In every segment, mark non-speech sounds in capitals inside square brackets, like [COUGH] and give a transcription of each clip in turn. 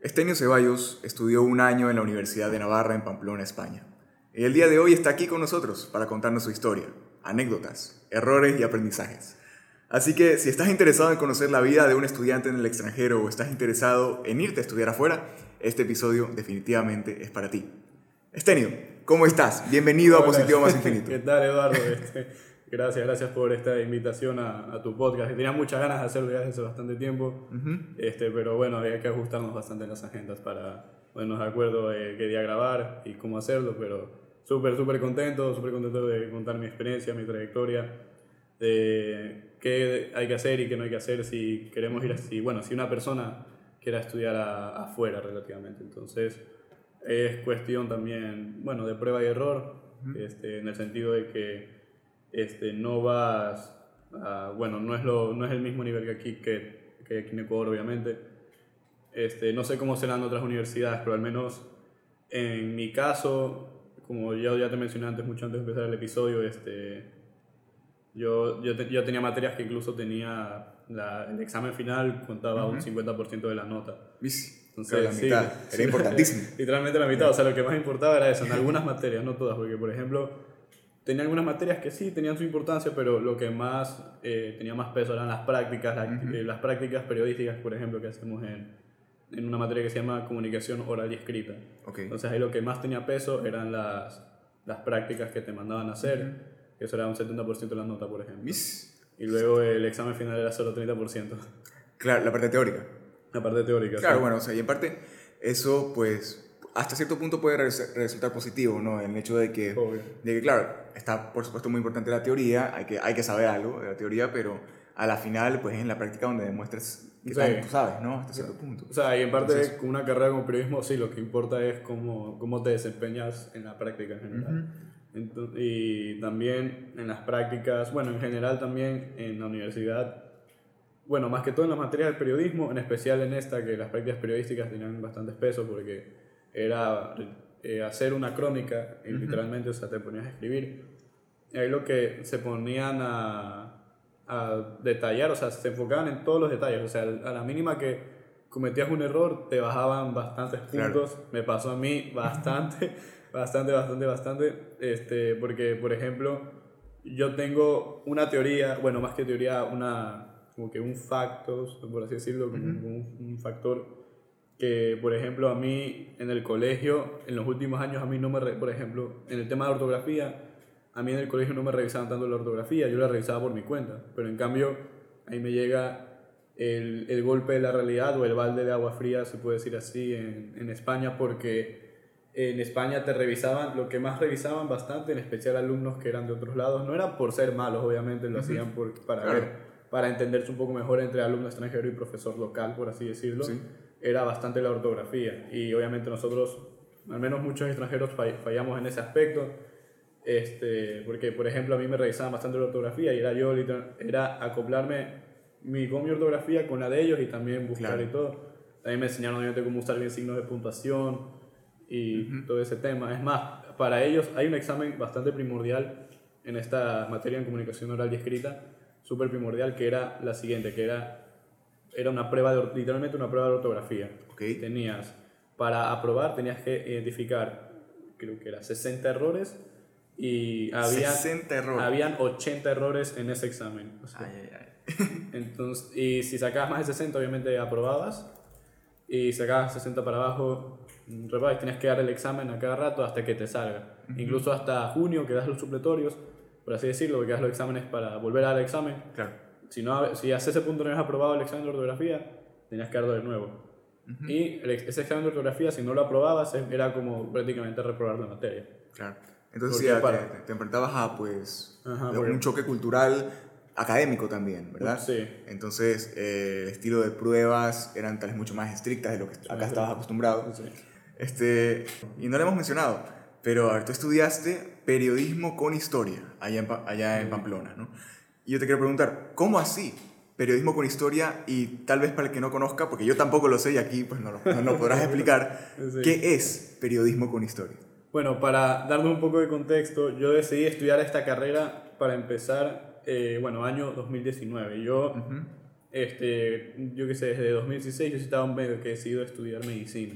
Estenio Ceballos estudió un año en la Universidad de Navarra en Pamplona, España. Y el día de hoy está aquí con nosotros para contarnos su historia, anécdotas, errores y aprendizajes. Así que si estás interesado en conocer la vida de un estudiante en el extranjero o estás interesado en irte a estudiar afuera, este episodio definitivamente es para ti. Estenio, ¿cómo estás? Bienvenido a Positivo Más [LAUGHS] Infinito. ¿Qué tal, Eduardo? Gracias, gracias por esta invitación a, tu podcast. Tenía muchas ganas de hacerlo ya hace bastante tiempo, este, pero bueno, había que ajustarnos bastante las agendas para ponernos de acuerdo de qué día grabar y cómo hacerlo, pero súper, súper contento, súper contento de contar mi experiencia, mi trayectoria, de qué hay que hacer y qué no hay que hacer si queremos ir así. Bueno, si una persona quiera estudiar afuera relativamente. Entonces, es cuestión también, bueno, de prueba y error, este, en el sentido de que este, no vas a, bueno, no es, lo, no es el mismo nivel que aquí, que, que aquí en Ecuador, obviamente. Este, no sé cómo serán otras universidades, pero al menos en mi caso, como yo ya te mencioné antes, mucho antes de empezar el episodio, este, yo, yo, yo tenía materias que incluso tenía el examen final contaba un 50% de la nota. Entonces, la mitad. era importantísimo. [LAUGHS] Literalmente la mitad. O sea, lo que más importaba era eso. En [LAUGHS] algunas materias, no todas, porque por ejemplo, tenía algunas materias que sí tenían su importancia, pero lo que más eh, tenía más peso eran las prácticas, eh, las prácticas periodísticas, por ejemplo, que hacemos en, en una materia que se llama comunicación oral y escrita. Okay. Entonces ahí lo que más tenía peso eran las, las prácticas que te mandaban a hacer, eso era un 70% de la nota, por ejemplo. Y luego el examen final era solo 30%. Claro, la parte teórica. La parte teórica. Claro, bueno, o sea, y en parte eso, pues, hasta cierto punto puede resultar positivo, ¿no? El hecho de que, de que, claro, está por supuesto muy importante la teoría, hay que, hay que saber algo de la teoría, pero a la final, pues es en la práctica donde demuestras que tú sabes, ¿no? Hasta cierto punto. O sea, y en parte con una carrera como periodismo, sí, lo que importa es cómo, cómo te desempeñas en la práctica en general. y también en las prácticas, bueno, en general también en la universidad, bueno, más que todo en las materias del periodismo, en especial en esta, que las prácticas periodísticas tenían bastante peso porque era eh, hacer una crónica, literalmente, o sea, te ponías a escribir. Y ahí lo que se ponían a a detallar, o sea, se enfocaban en todos los detalles, o sea, a la mínima que cometías un error, te bajaban bastantes puntos, me pasó a mí bastante, [LAUGHS] bastante, bastante, bastante, este, porque, por ejemplo, yo tengo una teoría, bueno, más que teoría, una, como que un facto, por así decirlo, como un, un factor que, por ejemplo, a mí en el colegio, en los últimos años, a mí no me, por ejemplo, en el tema de ortografía, a mí en el colegio no me revisaban tanto la ortografía, yo la revisaba por mi cuenta, pero en cambio ahí me llega el, el golpe de la realidad o el balde de agua fría, se puede decir así, en, en España, porque en España te revisaban, lo que más revisaban bastante, en especial alumnos que eran de otros lados, no era por ser malos, obviamente, lo hacían por, para ver, para entenderse un poco mejor entre alumno extranjero y profesor local, por así decirlo, era bastante la ortografía. Y obviamente nosotros, al menos muchos extranjeros, fallamos en ese aspecto este, porque, por ejemplo, a mí me revisaban bastante la ortografía y era yo, era acoplarme mi, con mi ortografía con la de ellos y también buscar y todo. También me enseñaron obviamente cómo usar bien signos de puntuación y todo ese tema. Es más, para ellos hay un examen bastante primordial en esta materia en comunicación oral y escrita, súper primordial, que era la siguiente, que era, era una prueba, de, literalmente una prueba de ortografía. Okay. Tenías, para aprobar, tenías que identificar, creo que era 60 errores y había, 60 errores. habían 80 errores en ese examen. ay, ay, ay. [LAUGHS] [LAUGHS] Entonces, y si sacabas más de 60, obviamente aprobabas. Y sacabas 60 para abajo, reprobabas. Tenías que dar el examen a cada rato hasta que te salga. Incluso hasta junio, que das los supletorios, por así decirlo, que das los exámenes para volver a dar el examen. Claro. Si, no, si hasta ese punto no habías aprobado el examen de ortografía, tenías que darlo de nuevo. Y ese examen de ortografía, si no lo aprobabas, era como prácticamente reprobar la materia. Claro. Entonces ya te, enfrentabas a pues un choque cultural académico también, ¿verdad? Sí. Entonces eh, el estilo de pruebas eran tal vez mucho más estrictas de lo que acá estabas acostumbrado. Sí. Este, y no lo hemos mencionado, pero tú estudiaste periodismo con historia allá en, allá en Pamplona, ¿no? Y yo te quiero preguntar, ¿cómo así? Periodismo con historia y tal vez para el que no conozca, porque yo tampoco lo sé y aquí pues no lo, no lo podrás [LAUGHS] explicar, ¿qué es periodismo con historia? Bueno, para darnos un poco de contexto, yo decidí estudiar esta carrera para empezar, eh, bueno, año 2019. Yo este, yo qué sé, desde 2016 yo sí estaba medio que decidido a estudiar medicina.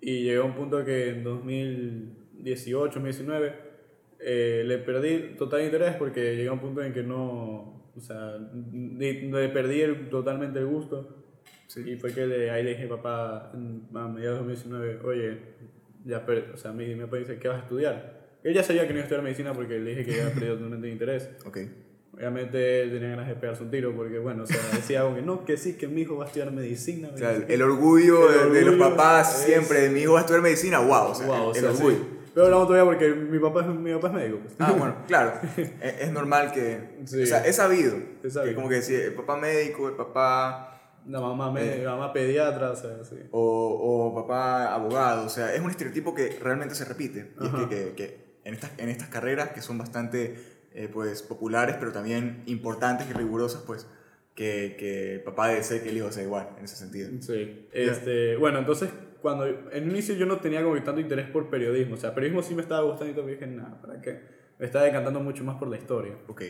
Y llegó a un punto que en 2018, 2019, eh, le perdí total interés porque llegué a un punto en que no, o sea, le perdí el, totalmente el gusto. Y fue que le, ahí le dije papá, a mediados de 2019, oye, ya o sea, mi, mi papá dice, ¿qué vas a estudiar? Él ya sabía que no iba a estudiar medicina porque le dije que ya había perdido totalmente el interés. Okay. Obviamente tenía ganas de pegarse un tiro porque, bueno, o sea, decía que no, que sí, que mi hijo va a estudiar medicina. O sea, el, orgullo, de, los papás siempre, de mi hijo va a estudiar medicina, wow, o sea, wow, el, orgullo. Pero hablamos todavía porque mi papá es, mi papá es médico. Pues. Ah, bueno, [LAUGHS] claro. es, normal que. O sea, es sabido. Es sabido. Que como que decía, el papá médico, el papá. La mamá, eh, la mamá pediatra, o sea, sí. O, o, papá abogado, o sea, es un estereotipo que realmente se repite. Y es que, que, que en, estas, en estas carreras, que son bastante eh, pues, populares, pero también importantes y rigurosas, pues, que, que papá debe ser que el hijo sea igual, en ese sentido. Sí. Este, bueno, entonces, cuando en un inicio yo no tenía como tanto interés por periodismo, o sea, periodismo sí me estaba gustando y todo, dije, nada, ¿para qué? Me estaba decantando mucho más por la historia. Ok.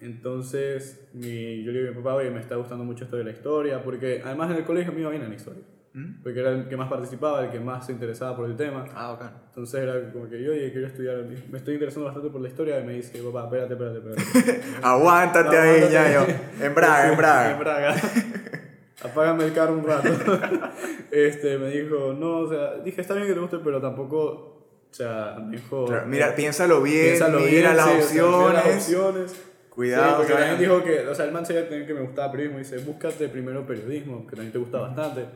Entonces, mi, yo le digo a mi papá, oye, me está gustando mucho esto de la historia, porque además en el colegio me iba bien en la historia. ¿Mm? porque era el que más participaba, el que más se interesaba por el tema. Ah, ok. Entonces era como que yo, oye, quiero estudiar, me estoy interesando bastante por la historia, y me dice, papá, espérate, espérate, espérate. [LAUGHS] Aguántate ahí, ya, yo. En Braga, en [LAUGHS] Braga. en Braga. [LAUGHS] Apágame el carro un rato. [LAUGHS] este, me dijo, no, o sea, dije, está bien que te guste, pero tampoco, o sea, me dijo... mira, piénsalo bien, piénsalo mira, bien, las opciones. mira las opciones. Cuidado. Sí, porque también dijo que, o sea, el man sabía que me gustaba periodismo y dice, búscate primero periodismo, que también te gusta bastante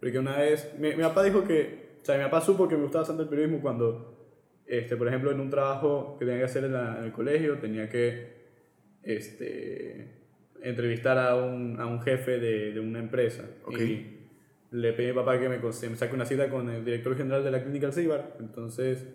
porque una vez, mi, mi, papá dijo que, o sea, mi papá supo que me gustaba bastante el periodismo cuando, este, por ejemplo, en un trabajo que tenía que hacer en, el colegio, tenía que este, entrevistar a un, a un jefe de, de, una empresa. Y le pedí a mi papá que me, me saque una cita con el director general de la clínica Alcibar. Entonces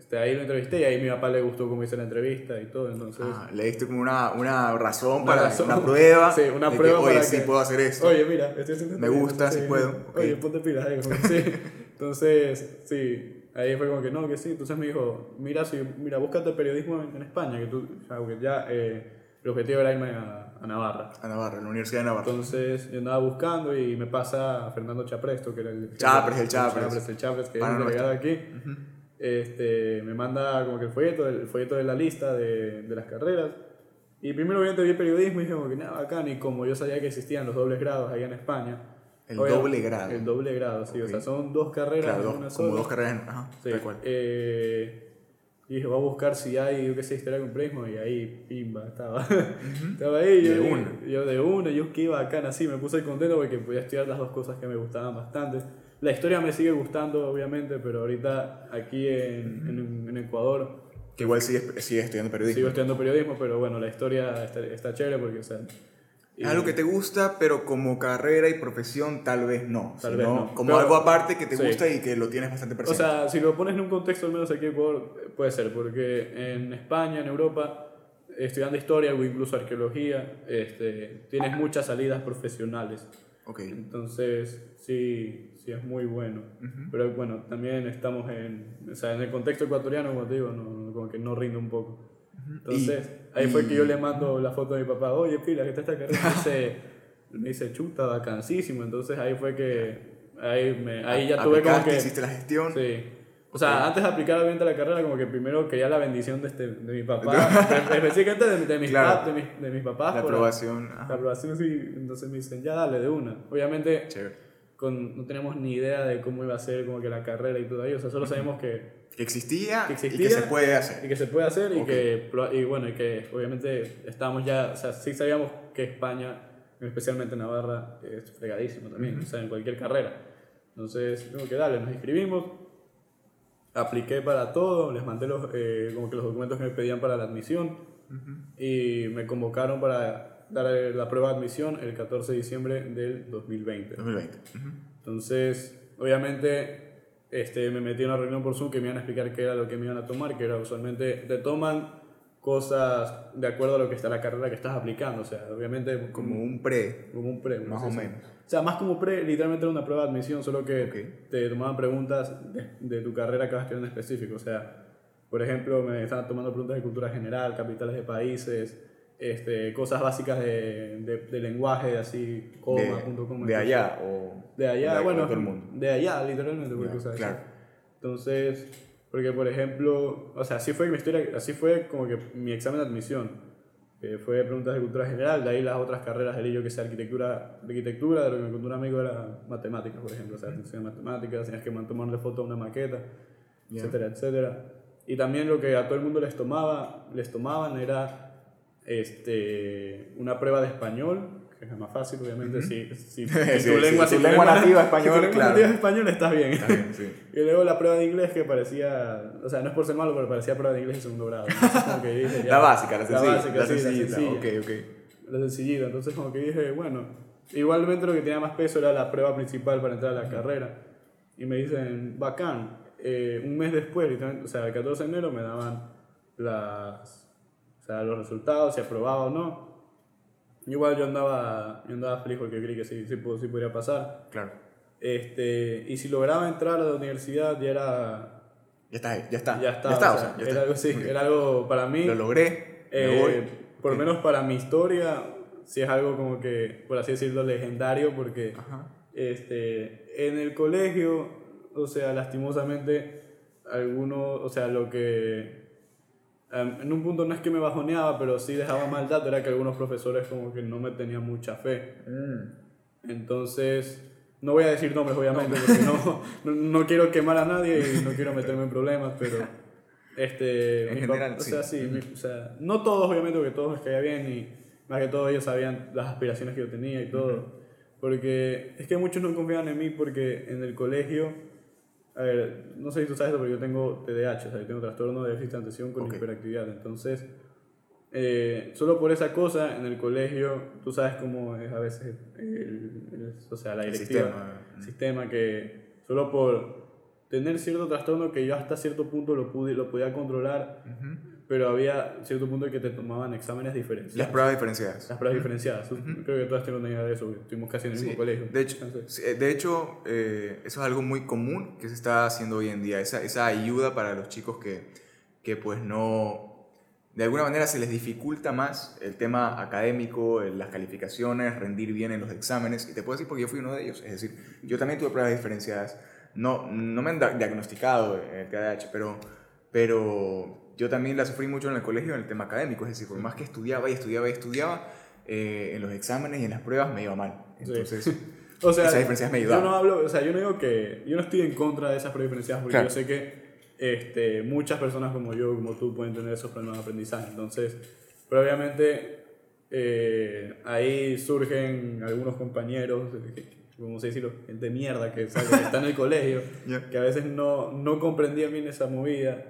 este, ahí lo entrevisté y ahí mi papá le gustó cómo hice la entrevista y todo, entonces... Ah, le diste como una, una razón para una prueba. [LAUGHS] Sí, una prueba que, Oye, sí puedo hacer esto. Oye, mira, estoy haciendo Me gusta, sí, puedo. Oye, ponte pilas ahí. [LAUGHS] sí. Entonces, sí, ahí fue como que no, que sí. Entonces me dijo, mira, si, mira búscate periodismo en, España, que tú, o sea, ya eh, el objetivo era irme a, a, Navarra. A Navarra, a la Universidad de Navarra. Entonces yo andaba buscando y me pasa Fernando Chapresto, que era el... Chapres, el Chapres. Chapres, el Chapres, que es el delegado aquí este, me manda como que el folleto, el folleto de la lista de, de las carreras. Y primero obviamente vi periodismo y dije como que nada bacán, y como yo sabía que existían los dobles grados allá en España. El doble grado. El doble grado, sí, o sea, son dos carreras claro, una sola. Como dos carreras, ajá, sí. Eh, y dije, voy a buscar si hay, yo qué sé, historia con periodismo, y ahí, pimba, estaba. [LAUGHS] estaba ahí, yo, de una. Yo de una, yo iba bacán así, me puse contento porque podía estudiar las dos cosas que me gustaban bastante. La historia me sigue gustando, obviamente, pero ahorita aquí en, en, Ecuador... Que igual sigue, sigue, estudiando periodismo. Sigo estudiando periodismo, pero bueno, la historia está, está chévere porque, o sea... Es algo que te gusta, pero como carrera y profesión tal vez no. Tal vez no. Como algo aparte que te gusta y que lo tienes bastante presente. O sea, si lo pones en un contexto, al menos aquí puede ser, porque en España, en Europa, estudiando historia o incluso arqueología, este, tienes muchas salidas profesionales. Okay. Entonces, sí, sí es muy bueno. Pero bueno, también estamos en, o sea, en el contexto ecuatoriano, como te digo, no, como que no rinde un poco. Entonces, ahí fue que yo le mando la foto a mi papá, oye, pila, que está esta carrera. me dice, me dice, chuta, vacancísimo. Entonces ahí fue que, ahí, me, ahí ya tuve como que... hiciste la gestión. Sí. O sea, antes de aplicar obviamente la carrera, como que primero quería la bendición de, este, de mi papá, [LAUGHS] específicamente de, de, mis de, mis, de mis papás. La aprobación. La aprobación, sí. Entonces me dicen, ya dale, de una. Obviamente, con, no tenemos ni idea de cómo iba a ser como que la carrera y todo ahí. O sea, solo sabemos que, que, existía, que existía y que se puede hacer. Y que se puede hacer y que, y bueno, y que obviamente estábamos ya, o sea, sí sabíamos que España, especialmente Navarra, es fregadísimo también, o sea, en cualquier carrera. Entonces, tengo que darle, nos inscribimos apliqué para todo, les mandé los, eh, como que los documentos que me pedían para la admisión y me convocaron para dar la prueba de admisión el 14 de diciembre del 2020. 2020. Entonces, obviamente, este, me metí en una reunión por Zoom que me iban a explicar qué era lo que me iban a tomar, que era usualmente te toman cosas de acuerdo a lo que está la carrera que estás aplicando, o sea, obviamente... Como un pre. Como un pre. Más o menos. O sea, más como pre, literalmente era una prueba de admisión, solo que te tomaban preguntas de, tu carrera que vas a estudiar en específico. O sea, por ejemplo, me estaban tomando preguntas de cultura general, capitales de países, este, cosas básicas de, de, de lenguaje, así, coma, de, punto coma. de allá o De allá, de- bueno, de todo el mundo. de allá, literalmente, porque, o sea, claro. Entonces, porque por ejemplo, o sea, así fue mi historia, así fue como que mi examen de admisión. que fue preguntas de cultura general, de ahí las otras carreras de yo que sea arquitectura, arquitectura, de lo que me contó un amigo era matemáticas, por ejemplo, o sea, atención a matemáticas, tenías que tomarle foto a una maqueta, Ya. etcétera, etcétera. Y también lo que a todo el mundo les tomaba, les tomaban era este, una prueba de español, que es más fácil, obviamente, si, si, si [LAUGHS] Sí, tu sí, lengua, si si tu lengua nativa si tu español, claro. nativa es español, estás bien. Está bien, sí. [LAUGHS] Y luego la prueba de inglés que parecía, o sea, no es por ser malo, pero parecía prueba de inglés de segundo grado. Entonces, como que dije, [LAUGHS] ya, La básica, la sencilla. básica, la sí, la sencilla. sencilla. Ok, ok. La sencillita. Entonces, como que dije, bueno, igualmente lo que tenía más peso era la prueba principal para entrar a la carrera. Y me dicen, bacán. Eh, un mes después, o sea, el 14 de enero me daban las, o sea, los resultados, si aprobaba o no. Igual yo andaba, yo andaba feliz porque creí que sí, sí, sí podría pasar. Claro. Este, y si lograba entrar a la universidad ya era Ya está, ya está. ya está, Ya está, o sea, ya era está. algo sí, Ok. era algo para mí Lo logré. eh, voy. por lo menos para mi historia sí es algo como que por así decirlo legendario porque Ajá. este en el colegio o sea lastimosamente algunos o sea lo que em, en un punto no es que me bajoneaba pero sí dejaba mal dato era que algunos profesores como que no me tenían mucha fe. Mm. entonces, no voy a decir nombres obviamente porque no, no, no quiero quemar a nadie y no quiero meterme en problemas, pero este, En general, pap- o sí. sea, sí, mi- o sea, no todos obviamente porque todos les caía bien y más que todo ellos sabían las aspiraciones que yo tenía y todo, porque es que muchos no confiaban en mí porque en el colegio, a ver, no sé si tú sabes esto, pero yo tengo TDAH, o sea, yo tengo trastorno de déficit de atención con Ok. hiperactividad, entonces eh, solo por esa cosa en el colegio, tú sabes cómo es a veces el, el- o sea, la El directiva, sistema. el sistema que solo por tener cierto trastorno que yo hasta cierto punto lo pude lo podía controlar, Ujú. Pero había cierto punto en que te tomaban exámenes diferenciados. Las pruebas diferenciadas. Las pruebas diferenciadas. Creo que todas tienen una idea de eso, estuvimos casi en el Sí, mismo colegio. De hecho, Entonces, eh, de hecho eh, eso es algo muy común que se está haciendo hoy en día. Esa, esa ayuda para los chicos que, que pues no... De alguna manera se les dificulta más el tema académico, las calificaciones, rendir bien en los exámenes. Y te puedo decir porque yo fui uno de ellos. Es decir, yo también tuve pruebas diferenciadas. No, no me han diagnosticado el TDAH, pero, pero yo también la sufrí mucho en el colegio en el tema académico. Es decir, por más que estudiaba y estudiaba y estudiaba, eh, en los exámenes y en las pruebas me iba mal. Sí. Entonces... [LAUGHS] o sea, esas diferencias me yo ayudaban. no hablo, o sea, yo no digo que, yo no estoy en contra de esas pruebas diferenciadas porque Claro. yo sé que este, muchas personas como yo, como tú, pueden tener esos problemas de aprendizaje. Entonces, pero obviamente eh, ahí surgen algunos compañeros, eh, vamos a decirlo, gente de mierda que, que está en el colegio, [LAUGHS] Ya. que a veces no, no comprendían bien esa movida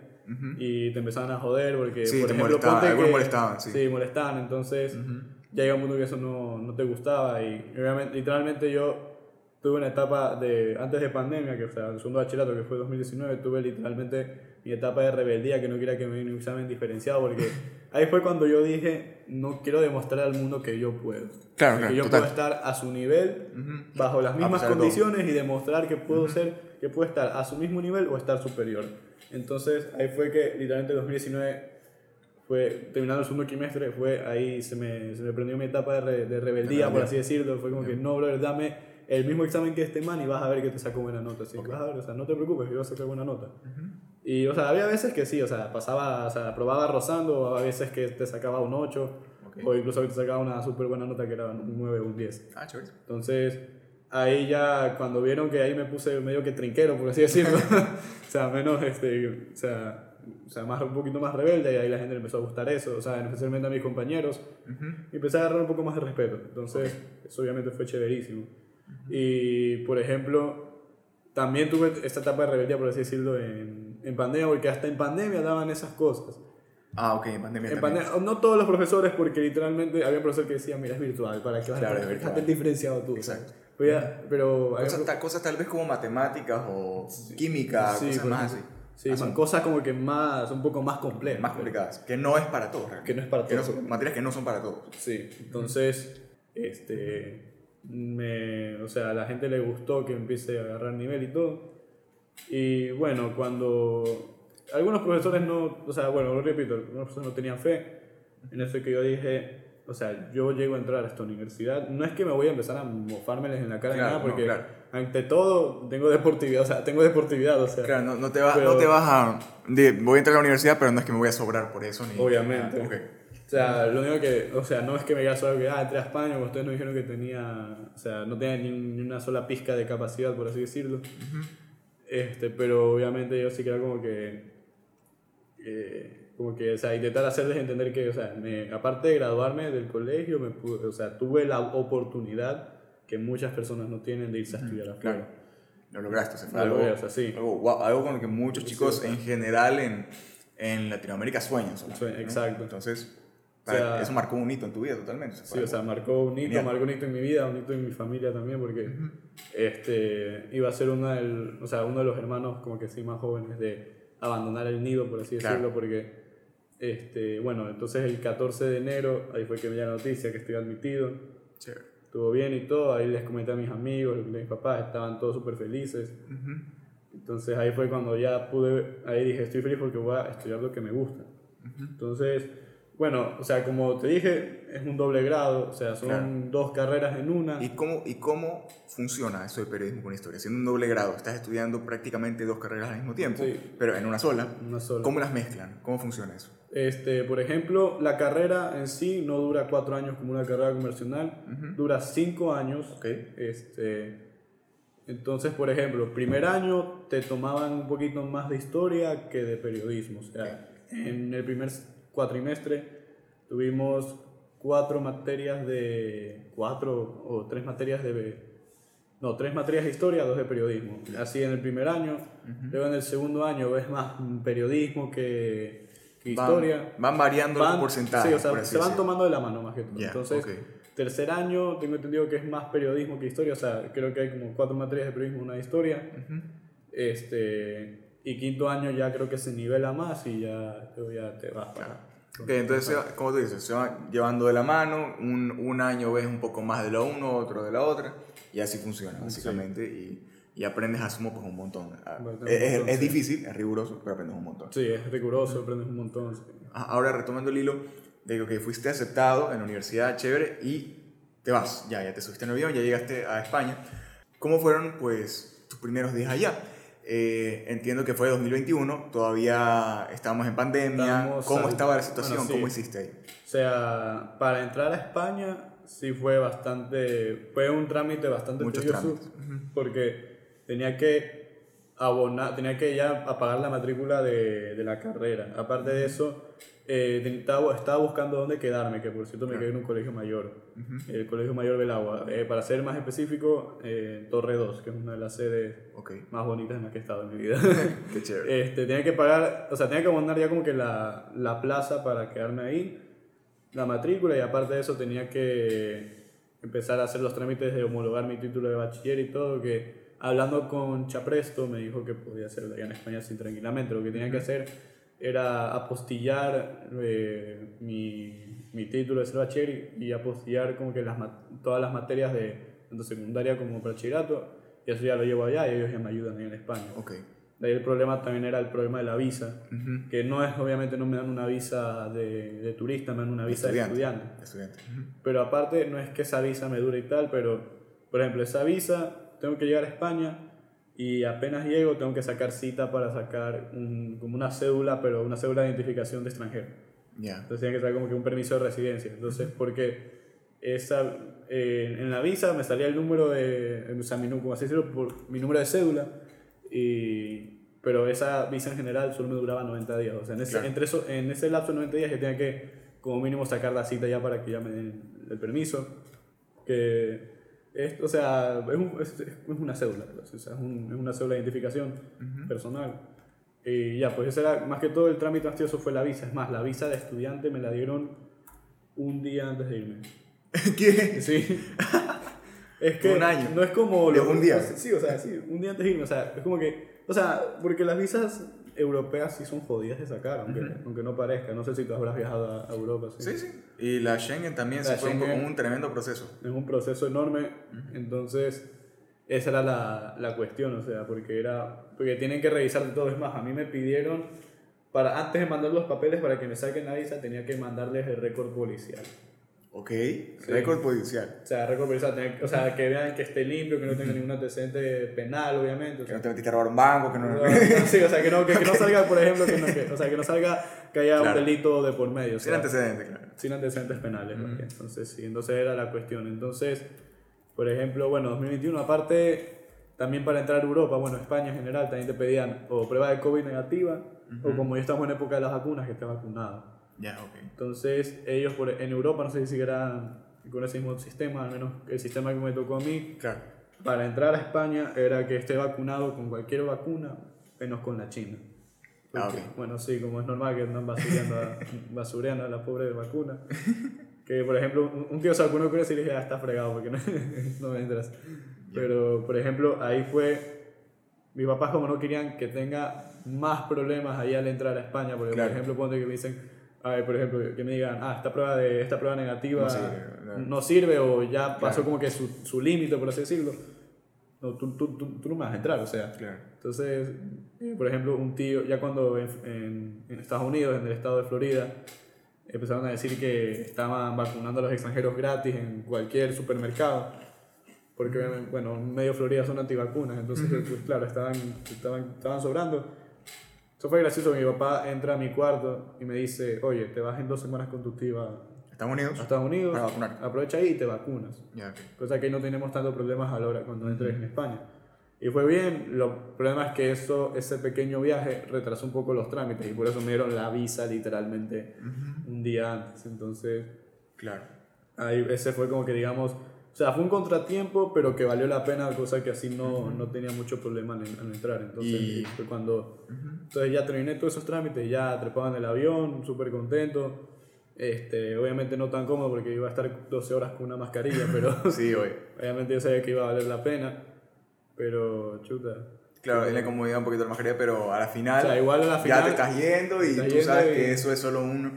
Y te empezaban a joder porque, Sí, por te ejemplo, molestaban, que- molestaban, sí. molestaban, entonces ya llega un punto que eso no, no te gustaba y obviamente, literalmente yo tuve una etapa de, antes de pandemia, que o sea, el segundo bachillerato que fue 2019, tuve literalmente mi etapa de rebeldía que no quería que me diera un examen diferenciado porque [LAUGHS] ahí fue cuando yo dije, no quiero demostrar al mundo que yo puedo. Claro, que claro, yo total. puedo estar a su nivel, Ujú. bajo las mismas condiciones y demostrar que puedo ser, que puedo estar a su mismo nivel o estar superior. Entonces ahí fue que literalmente 2019 fue terminando el segundo trimestre, fue ahí se me, se me prendió mi etapa de, re- de rebeldía, por así decirlo. Fue como que no, brother, dame el mismo examen que este man y vas a ver que te saco buena nota. Así, vas a ver, o sea, no te preocupes, yo voy a sacar buena nota. Y, o sea, había veces que sí, o sea, pasaba, o sea, aprobaba rozando, había veces que te sacaba un 8, Ok. o incluso te sacaba una súper buena nota que era un 9 o un 10. Ah, chévere. Entonces, ahí ya, cuando vieron que ahí me puse medio que trinquero, por así decirlo, [LAUGHS] [LAUGHS] o sea, menos, este, o sea, o sea, más, un poquito más rebelde, y ahí la gente empezó a gustar eso, o sea, especialmente a mis compañeros, Ujú. y empecé a agarrar un poco más de respeto. Entonces, eso obviamente fue chéverísimo. Y, por ejemplo, también tuve esta etapa de rebeldía, por así decirlo, en, en pandemia, porque hasta en pandemia daban esas cosas. Ah, ok, en pandemia En pandemia, no todos los profesores, porque literalmente había un profesor que decía, mira, es virtual, ¿para qué vas Claro, a. Déjate diferenciado tú? Exacto. Pero, ya- pero había Cosas, ta- cosas tal vez como matemáticas o química, Sí, cosas más así. Sí, son cosas como que más, un poco más complejas. más complicadas. Que no es para todos. realmente. Que no es para no todos. son- materias que no son para todos. Sí, entonces, este, me, o sea, a la gente le gustó que empiece a agarrar nivel y todo. Y bueno, cuando algunos profesores no, o sea, bueno, lo repito, algunos profesores no tenían fe, en ese que yo dije, o sea, yo llego a entrar a esta universidad, no es que me voy a empezar a mofármeles en la cara ni Claro, nada, no, porque claro. ante todo tengo deportividad, o sea, tengo deportividad, o sea, Claro, no, no te, va- Pero- no te vas a... voy a entrar a la universidad, pero no es que me voy a sobrar por eso. Ni, Obviamente. Ah, ok. O sea, lo único que, o sea, no es que me diga solo que, ah, entré a España, como ustedes nos dijeron que tenía, o sea, no tenía ni, ni una sola pizca de capacidad, por así decirlo. Este, pero obviamente yo sí que era como que, eh, como que, o sea, intentar hacerles entender que, o sea, me, aparte de graduarme del colegio, me pude- o sea, tuve la oportunidad que muchas personas no tienen de irse a estudiar afuera. Claro. Lo lograste. o sea, fue algo, o sea, sí. algo, guau, algo con lo que muchos Sí, chicos sea. en general en, en Latinoamérica sueñan. solamente, Sueñan, ¿no? exacto. Entonces, O sea- para- eso marcó un hito en tu vida totalmente. Sí, o sea, marcó un hito, Genial. marcó un hito en mi vida, un hito en mi familia también, porque este, iba a ser una del, o sea, uno de los hermanos como que sí más jóvenes de abandonar el nido, por así Claro. decirlo, porque, este, bueno, entonces el 14 de enero, ahí fue que me dio la noticia que estoy admitido, Chévere. estuvo bien y todo, ahí les comenté a mis amigos, a mis papás, estaban todos súper felices. Ujú. Entonces ahí fue cuando ya pude, ahí dije, estoy feliz porque voy a estudiar lo que me gusta. Entonces, bueno, o sea, como te dije, es un doble grado, o sea, son Claro. dos carreras en una. ¿Y cómo, ¿Y cómo funciona eso de periodismo con historia? Siendo un doble grado, estás estudiando prácticamente dos carreras al mismo tiempo, Sí. pero en una sola. Una sola. ¿Cómo las mezclan? ¿Cómo funciona eso? Este, por ejemplo, la carrera en sí no dura cuatro años como una carrera convencional, dura cinco años. Ok. Este, entonces, por ejemplo, primer año te tomaban un poquito más de historia que de periodismo. O sea, en el primer cuatrimestre tuvimos cuatro materias de... cuatro o tres materias de... No, tres materias de historia, dos de periodismo. Así en el primer año. Luego en el segundo año ves más periodismo que, que Van- historia. Van, variando Van- los porcentajes. Sí, o sea, por se van tomando de la mano más que todo. Ya, Entonces, ok. tercer año tengo entendido que es más periodismo que historia. O sea, creo que hay como cuatro materias de periodismo, una de historia. este, y quinto año ya creo que se nivela más y ya, ya te vas para... Ok, entonces, como tú dices, se van llevando de la mano, un, un año ves un poco más de lo uno, otro de la otra, y así funciona, básicamente, y, y aprendes, asumo, pues un montón. Un Es, es- montón, es sí. difícil, es riguroso, pero aprendes un montón. Sí, es riguroso, aprendes un montón. sí. Ah, Ahora, retomando el hilo, de que fuiste aceptado en la universidad, chévere, y te vas, ya, ya te subiste en el avión, ya llegaste a España. ¿Cómo fueron, pues, tus primeros días allá? Eh, entiendo que fue 2021, todavía estábamos en pandemia. Estábamos ¿Cómo al- estaba la situación? bueno, sí. ¿Cómo hiciste ahí? O sea, para entrar a España sí fue bastante, fue un trámite bastante Muchos tedioso trámites. porque tenía que abonar, tenía que ya apagar la matrícula de, de la carrera. Aparte de eso, eh, estaba, estaba buscando dónde quedarme, que por cierto me quedé en un colegio mayor, el Colegio Mayor Belagua. Eh, para ser más específico, eh, Torre 2, que es una de las sedes Ok, más bonitas en las que he estado en mi vida. [LAUGHS] qué [LAUGHS] chévere. Este, tenía que pagar, o sea, tenía que abonar ya como que la, la plaza para quedarme ahí, la matrícula, y aparte de eso tenía que empezar a hacer los trámites de homologar mi título de bachiller y todo, que hablando con Chapresto me dijo que podía hacerlo allá en España sin tranquilamente. Lo que tenía que hacer era apostillar eh, mi, mi título de ser bachiller y, y apostillar como que las, todas las materias de tanto secundaria como bachillerato, y eso ya lo llevo allá y ellos ya me ayudan ahí en España. Ok. De ahí el problema también era el problema de la visa, Ujú. que no es, obviamente no me dan una visa de, de turista, me dan una visa de estudiante. Estudiante. Pero aparte, no es que esa visa me dure y tal, pero, por ejemplo, esa visa, tengo que llegar a España y apenas llego tengo que sacar cita para sacar un- como una cédula, pero una cédula de identificación de extranjero. Ya. Entonces tenía que sacar como que un permiso de residencia. Entonces, porque esa, eh, en la visa me salía el número de, o sea, mi, como así decirlo, por mi número de cédula, y, pero esa visa en general solo me duraba 90 días. O sea, en ese, Claro. entre eso, en ese lapso de 90 días yo tenía que como mínimo sacar la cita ya para que ya me den el permiso. Que es, o sea, es, un- es- es una cédula, pues, o sea, es, un- es una cédula de identificación personal. Y ya, pues ese era, más que todo el trámite más tedioso fue la visa. Es más, la visa de estudiante me la dieron un día antes de irme. [LAUGHS] ¿Qué? Sí. Es que Un año. no es como... Lo- un día. Sí, o sea, sí, un día antes de irme. O sea, es como que... O sea, porque las visas europeas sí son jodidas de sacar, aunque, aunque no parezca. No sé si tú habrás viajado a, Europa. Sí, sí. Y la Schengen también La se fue un, un tremendo proceso. Es un proceso enorme, entonces esa era la, la cuestión, o sea, porque era porque tienen que revisar todo. Es más, a mí me pidieron para, antes de mandar los papeles para que me saquen la visa, tenía que mandarles el récord policial. Ok, récord policial. O sea, récord policial, o sea, que vean que esté limpio, que no tenga ningún antecedente penal, obviamente. o Que no te metiste a robar un banco, que no... no, sí, o sea, que no, que, que no [LAUGHS] salga, por ejemplo, que no, que- o sea, que no salga que haya Claro. un delito de por medio. o Sin antecedentes, claro. sin antecedentes penales. ¿vale? Entonces, sí, entonces era la cuestión. Entonces, por ejemplo, bueno, 2021, aparte, también para entrar a Europa, bueno, España en general, también te pedían o prueba de COVID negativa, o como ya estamos en época de las vacunas, que esté vacunado. Ya, ok. Entonces, ellos por, en Europa, no sé si siguieran con ese mismo sistema, al menos el sistema que me tocó a mí, Claro. para entrar a España era que esté vacunado con cualquier vacuna, menos con la China. Ah, Porque, ok. Bueno, sí, como es normal que andan basureando a, [LAUGHS] basureando a la pobre vacuna. [LAUGHS] Que, por ejemplo, un, tío se vacunó con eso y le dije, ah, está fregado porque no, [LAUGHS] no me interesa. Pero, por ejemplo, ahí fue... Mis papás como no querían que tenga más problemas ahí al entrar a España, porque, Claro. por ejemplo, que me dicen, a ver, por ejemplo, que me digan, ah, esta prueba, de, esta prueba negativa No no sirve, sirve, no. o ya pasó Claro. como que su, su límite, por así decirlo. No, tú, tú, tú, tú no me vas a entrar, o sea. Claro. Entonces, eh, por ejemplo, un tío, ya cuando en, en- en Estados Unidos, en el estado de Florida, empezaron a decir que estaban vacunando a los extranjeros gratis en cualquier supermercado, porque bueno, medio Florida son antivacunas, entonces, pues, claro, estaban, estaban, estaban sobrando. Eso fue gracioso, mi papá entra a mi cuarto y me dice, oye, te vas en dos semanas con tu tía a ¿Estados Unidos? Estados Unidos, Para vacunar. aprovecha ahí y te vacunas. Ok. Cosa que no tenemos tantos problemas a la hora cuando entres en España. Y fue bien, lo problema es que eso, ese pequeño viaje retrasó un poco los trámites y por eso me dieron la visa literalmente un día antes. Entonces, Claro. ahí ese fue como que digamos, o sea, fue un contratiempo, pero que valió la pena, cosa que así no, no tenía mucho problema al, al entrar. Entonces, Y- fue cuando... Entonces ya terminé todos esos trámites, ya trepaba en el avión, súper contento. Este, obviamente no tan cómodo porque iba a estar 12 horas con una mascarilla, pero [LAUGHS] Sí, [LAUGHS] obviamente yo sabía que iba a valer la pena. Pero, chuta. Claro, es la incomodidad un poquito de la mascarilla, pero a la final, O sea, igual a la ya final- te estás yendo y tú yendo sabes y- que eso es solo un,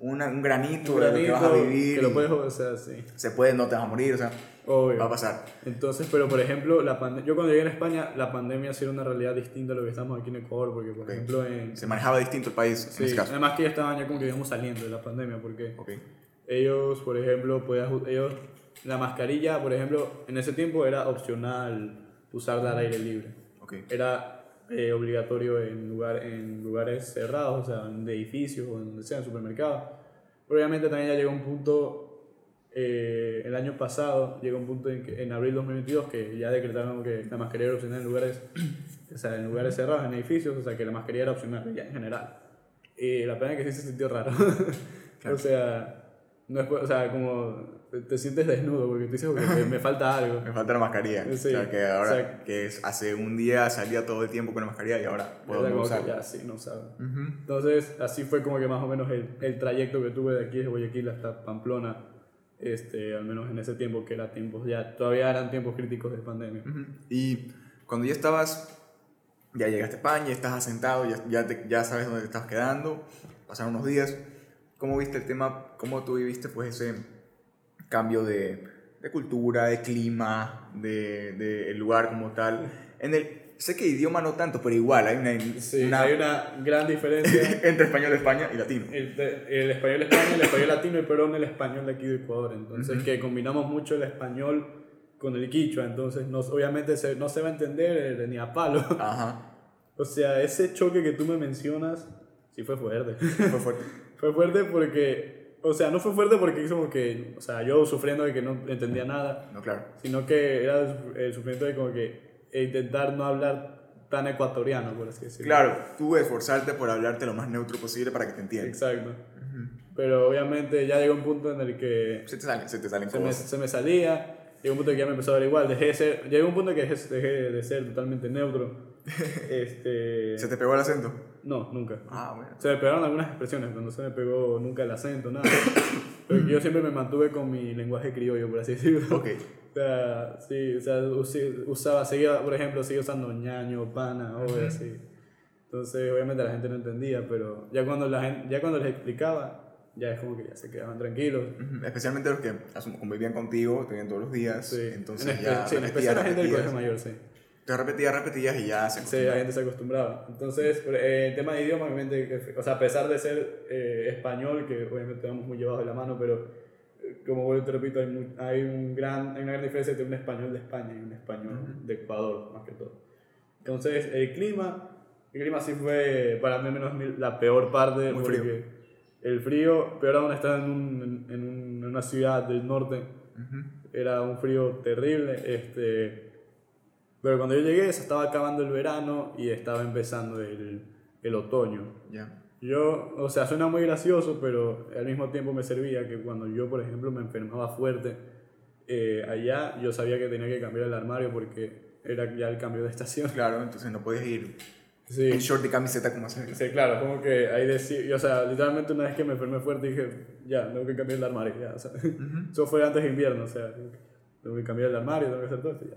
una- un granito, Un de lo que vas a vivir. Que lo puedes, o sea, sí. Se puede, no te vas a morir, o sea, Obvio. va a pasar. Entonces, pero por ejemplo, la yo cuando llegué en España, la pandemia sí era una realidad distinta a lo que estamos aquí en Ecuador, porque por ejemplo en... Se manejaba distinto el país Sí, en ese caso. además que ya estaban ya como que íbamos saliendo de la pandemia, porque Ok. ellos, por ejemplo, podías, ellos, la mascarilla, por ejemplo, en ese tiempo era opcional usarla al aire libre. Ok. Era eh, obligatorio en, lugar, en lugares cerrados, o sea, en edificios o en donde sea, en supermercados. Obviamente también ya llegó un punto, eh, el año pasado, llegó un punto en, que, en abril 2022 que ya decretaron que la mascarilla era opcional en lugares, [CLEARS THROAT] o sea, en lugares cerrados, en edificios, o sea, que la mascarilla era opcional ya en general. Y la pena es que sí se sintió raro. [LAUGHS] o sea, no es, o sea, como te, te sientes desnudo porque tú dices, "Ok, me, falta algo. [LAUGHS] Me falta la mascarilla. Sí, o sea, que ahora, o sea- que es, hace un día salía todo el tiempo con la mascarilla y ahora puedo no usarla. ya sí, no sabe. Ujú. Entonces, así fue como que más o menos el, el trayecto que tuve de aquí de Guayaquil hasta Pamplona, este, al menos en ese tiempo, que era tiempos, ya todavía eran tiempos críticos de pandemia. Ujú. Y cuando ya estabas, ya llegaste a España, estás asentado, ya, ya, te- ya sabes dónde te estás quedando, pasaron unos días, ¿cómo viste el tema, cómo tú viviste pues ese cambio de, de cultura, de clima, de, de el lugar como tal? En el, sé que idioma no tanto, pero igual hay una, Sí, una- hay una gran diferencia. [LAUGHS] entre español, España y latino. El, de- el español español, el español latino y Perón el español de aquí de Ecuador. Entonces, que combinamos mucho el español con el quichua. Entonces, no, obviamente se- no se va a entender eh, ni a palo. [LAUGHS] Ajá, O sea, ese choque que tú me mencionas, sí fue fuerte. fue fuerte. [LAUGHS] Fue fuerte porque, o sea, no fue fuerte porque es como que, o sea, yo sufriendo de que no entendía nada, No, claro. sino que era el suf- el sufrimiento de como que intentar no hablar tan ecuatoriano, por así decirlo. Claro, tú esforzarte por hablarte lo más neutro posible para que te entiendan. Exacto. Pero obviamente ya llegó un punto en el que Se te salen, se te salen se me, cosas. se me salía, llegó un punto en que ya me empezó a dar igual, dejé de ser, llegó un punto en que dejé, dejé de ser totalmente neutro. Este, ¿Se te pegó el acento? no, nunca. Ah, bueno. Se me pegaron algunas expresiones, pero no se me pegó nunca el acento, nada. Pero yo siempre me mantuve con mi lenguaje criollo, por así decirlo. Ok. O sea, sí, o sea, usaba, seguía, por ejemplo, seguía usando ñaño, pana, o así. Entonces, obviamente la gente no entendía, pero ya cuando, la gente, ya cuando les explicaba, ya es como que ya se quedaban tranquilos. Especialmente los que convivían contigo, te veían todos los días. Sí. Entonces en, ya sí, en especial la gente del colegio mayor, sí. Te repetías, repetías y ya se Sí, la gente se acostumbraba. Entonces, eh, el tema de idioma, obviamente, o sea, a pesar de ser eh, español, que obviamente vamos muy llevados de la mano, pero eh, como vuelvo te repito, hay, muy- hay, un gran, hay una gran diferencia entre un español de España y un español de Ecuador, más que todo. Entonces, el clima, el clima sí fue para mí menos la peor parte, Muy porque frío. el frío, peor aún estar en, un, en, un- en una ciudad del norte, era un frío terrible, este, pero cuando yo llegué se estaba acabando el verano y estaba empezando el, el otoño. Ya. Yo, o sea, suena muy gracioso, pero al mismo tiempo me servía que cuando yo, por ejemplo, me enfermaba fuerte, eh, allá yo sabía que tenía que cambiar el armario porque era ya el cambio de estación. Claro, entonces no podías ir Sí, en short y camiseta como hacer. sí claro, como que ahí decía, o sea, literalmente una vez que me enfermé fuerte dije, ya, tengo que cambiar el armario, ya, o sea, [LAUGHS] eso fue antes de invierno, o sea, tengo que cambiar el armario, tengo que hacer todo esto, ya.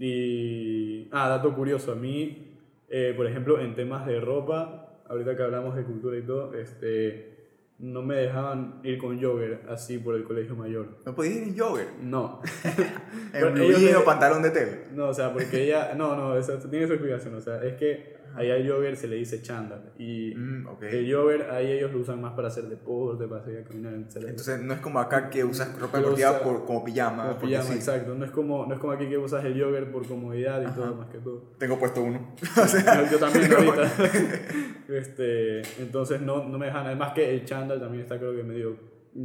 Y, ah, dato curioso, a mí, eh, por ejemplo, en temas de ropa, ahorita que hablamos de cultura y todo, este, no me dejaban ir con jogger así por el colegio mayor. No podías ir en jogger. No. [LAUGHS] En o pantalón de tela. No, o sea, porque ella. No, no, eso tiene su explicación. O sea, es que allá el jogger se le dice chándal. Y Mm, ok. el jogger ahí ellos lo usan más para hacer deporte, para salir a caminar, etc. Entonces no es como acá que usas ropa deportiva usa- por, como pijama. Como pijama, sí. exacto. No es, como, no es como aquí que usas el jogger por comodidad y todo, más que todo. Tengo puesto uno. [LAUGHS] o sea, yo, yo también ahorita. [LAUGHS] este, entonces no, no me dejan. Además que el chándal también está, creo que medio.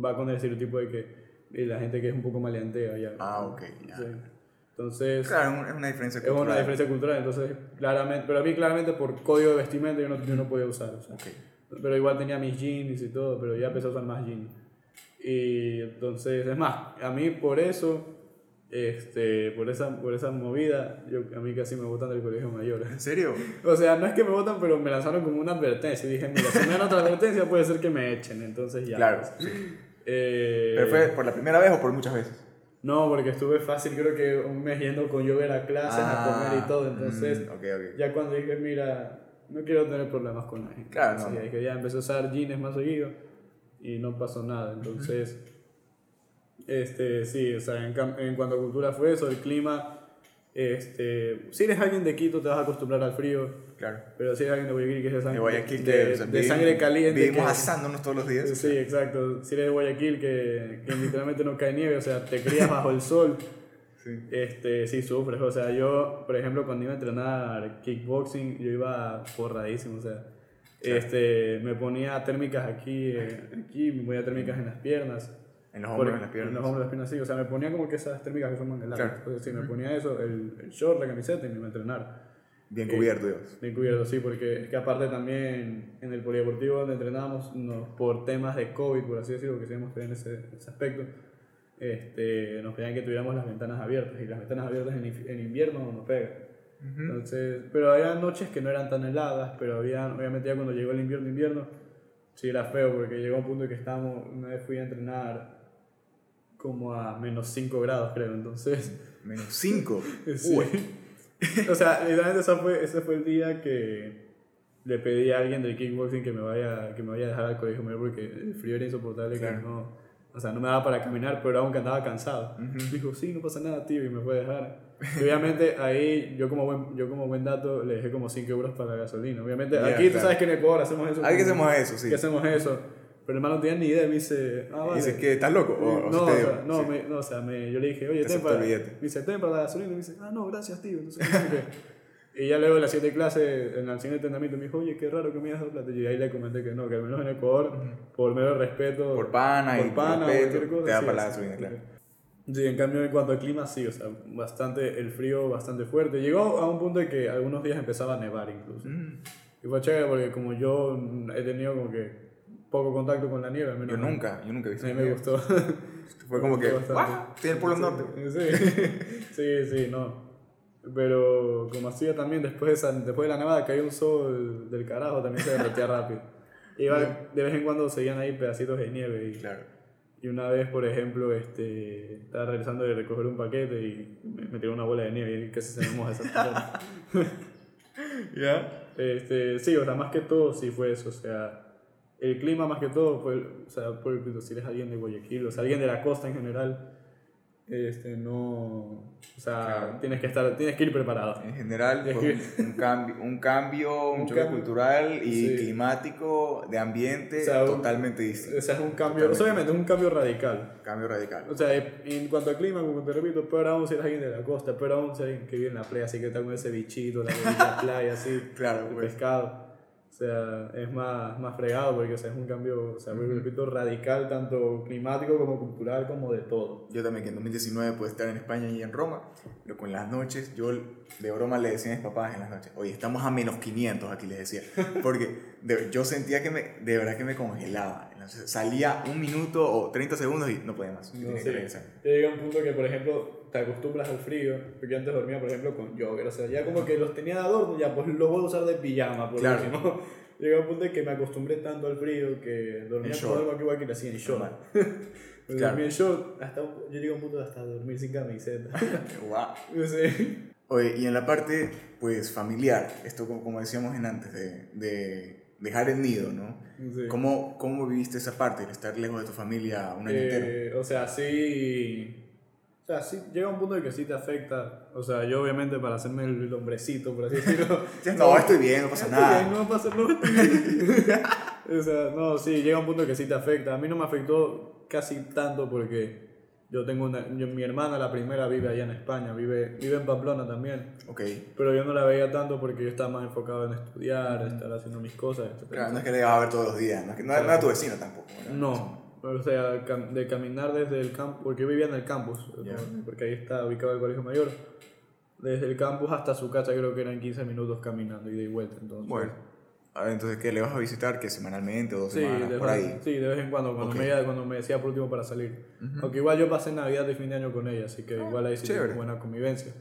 Va con el estereotipo de que la gente que es un poco maleantea ya. Ah, ok. ya. Sí. Entonces. Claro, es una- diferencia Es una cultural. diferencia cultural, entonces claramente, pero a mí claramente por código de vestimenta yo no, yo no podía usar, o sea, pero igual tenía mis jeans y todo, pero ya empecé a usar más jeans. Y entonces, es más, a mí por eso, este, por esa, por esa movida, yo, a mí casi me botan del colegio mayor. ¿En serio? [LAUGHS] O sea, no es que me votan, pero me lanzaron como una advertencia. Y dije, mira, si me dan otra advertencia puede ser que me echen, entonces ya. Claro. sí. Eh, ¿Pero fue por la primera vez o por muchas veces? No, porque estuve fácil, creo que un mes yendo con llover a clases, a comer y todo, entonces... mm, ok. Ya cuando dije, mira, no quiero tener problemas con nadie. Claro, no, Sí, no. dije, ya empecé a usar jeans más seguido y no pasó nada. Entonces, este, sí, o sea, en, en cuanto a cultura fue eso, el clima. Este, si eres alguien de Quito, te vas a acostumbrar al frío. Claro. Pero si eres alguien de Guayaquil, que es de sangre, De Guayaquil, que de, o sea, de vivimos- sangre caliente. Vivimos que- asándonos todos los días. Sí, exacto. Si eres de Guayaquil, que, que literalmente no cae nieve, o sea, te crías bajo el sol. Sí. Este, sí sufres, o sea, yo, por ejemplo, cuando iba a entrenar kickboxing, yo iba forradísimo, o sea, este, me ponía térmicas aquí, eh, aquí, me ponía térmicas en las piernas. En los hombros, en las piernas. En los hombros, en las piernas, sí, o sea, me ponía como que esas térmicas que son manga larga. Claro. Entonces, sí, me ponía eso, el, el short, la camiseta y me iba a entrenar. Bien cubierto, Dios. Bien cubierto, sí, porque es que aparte también en el polideportivo donde entrenábamos, nos, por temas de COVID, por así decirlo, que ver en ese, ese aspecto, este, nos pedían que tuviéramos las ventanas abiertas y las ventanas abiertas en, en invierno no pega. Entonces, pero había noches que no eran tan heladas, pero había, obviamente ya cuando llegó el invierno, invierno, sí era feo porque llegó un punto en que estábamos, una vez fui a entrenar como a menos 5 grados creo, entonces... Menos 5. [LAUGHS] Sí. o sea, literalmente ese fue, ese fue el día que le pedí a alguien del kickboxing que me vaya, que me vaya a dejar al colegio mayor porque el frío era insoportable, Claro. que no, o sea, no me daba para caminar, pero aunque andaba cansado. Me dijo, sí, no pasa nada, tío, y me fue a dejar. Y obviamente ahí, yo como buen, yo como buen dato, le dejé como 5 euros para la gasolina. Obviamente, Ya, aquí tú claro. sabes que en Ecuador hacemos eso. Aquí hacemos eso, sí. Que hacemos eso. Pero el hermano no tenía ni idea, me dice, ah, Y vale. dices que estás loco. O, o no, te o sea, no, sí. me, no, o sea, me, yo le dije, oye, Te ten para, me dice, ten para la gasolina, y me dice, ah, no, gracias, tío. Entonces, y ya luego en la siguiente clase, en el siguiente entrenamiento, me dijo, oye, qué raro que me hayas dado plata. Y ahí le comenté que no, que al menos en Ecuador, por mero respeto, Por pana y por pana o respeto, cualquier cosa, te da sí, para la gasolina, claro. Sí, en cambio en cuanto al clima, sí, o sea, bastante, el frío bastante fuerte. Llegó a un punto en que algunos días empezaba a nevar incluso. Mm. Y fue chévere porque como yo he tenido como que poco contacto con la nieve, al menos Yo nunca, yo nunca he a visto. mí me gustó. [LAUGHS] Fue como que, Me gustó bastante. "What? Estoy en el Polo Norte. Sí, [LAUGHS] sí, sí, no. Pero como hacía también después de, esa- después de la nevada, caía un sol del carajo, también se derretía rápido. [LAUGHS] Igual de vez en cuando seguían ahí pedacitos de nieve. Y, Claro. y una vez, por ejemplo, este, estaba regresando de recoger un paquete y me, me tiró una bola de nieve y casi se me moja esa. ¿Ya? Este, sí, o sea, más que todo sí fue eso, o sea, el clima más que todo fue, o sea, por si eres alguien de Guayaquil, o sea, alguien de la costa en general, este, no, o sea, tienes que estar, tienes que ir preparado. En general, pues, un cambio, un cambio, un, Un choque cambio, cultural y sí. climático, de ambiente, O sea, un- totalmente distinto. O sea, es un cambio, o sea, obviamente es un cambio radical. Cambio radical. O sea, en cuanto al clima, como te repito, peor aún si eres alguien de la costa, peor aún si eres alguien que vive en la playa, así que está con ese bichito, la [LAUGHS] bonita playa, así, Claro, el pues. pescado. O sea, es más, más fregado porque o sea, es un cambio, o sea, vuelvo y repito, radical, tanto climático como cultural, como de todo. Yo también que en 2019 pude estar en España y en Roma, pero con las noches, yo de broma le decía a mis papás en las noches, oye, estamos a menos 500 aquí, les decía, porque de- yo sentía que me, de verdad que me congelaba. Entonces, salía un minuto o 30 segundos y no podía más. No que. Ya llega un punto que, por ejemplo, te acostumbras al frío, porque antes dormía, por ejemplo, con jogger, o sea, ya como que los tenía de adorno, ya pues los voy a usar de pijama, por Claro. último. [LAUGHS] Llega un punto en que me acostumbré tanto al frío que dormía En con algo que igual que hacía en short. [LAUGHS] Claro. dormía en short, hasta, yo llegué a un punto de hasta dormir sin camiseta. [LAUGHS] Guau. No sé. Oye, y en la parte, pues, familiar, esto como, como decíamos en antes, de, de dejar el nido, ¿no? Sí. ¿Cómo, ¿Cómo viviste esa parte, el estar lejos de tu familia un año entero? Eh, o sea, sí. O sea, sí, llega un punto en que sí te afecta. O sea, yo obviamente para hacerme el hombrecito, por así decirlo. [LAUGHS] No, estoy bien, no pasa [LAUGHS] Estoy nada. bien, no va a pasar no, estoy bien. [LAUGHS] o sea, no, sí, llega un punto que sí te afecta. A mí no me afectó casi tanto porque yo tengo una. yo- mi hermana, la primera, vive allá en España, vive, vive en Pamplona también. Ok. Pero yo no la veía tanto porque yo estaba más enfocado en estudiar, estar haciendo mis cosas, etc. Claro, no es que le vas a ver todos los días, no es que no, no era tu vecino tampoco. ¿verdad? No, o sea, de caminar desde el campus, porque yo vivía en el campus. ¿no? porque ahí está ubicado el colegio mayor. Desde el campus hasta su casa creo que eran 15 minutos caminando y de vuelta. Entonces, Bueno, a ver, entonces, ¿qué le vas a visitar? ¿Que semanalmente o dos sí, semanas? de, por ahí. sí, de vez en cuando, cuando, Ok. me, cuando me decía por último para salir. Aunque igual yo pasé Navidad de fin de año con ella, así que igual ahí sí buena convivencia.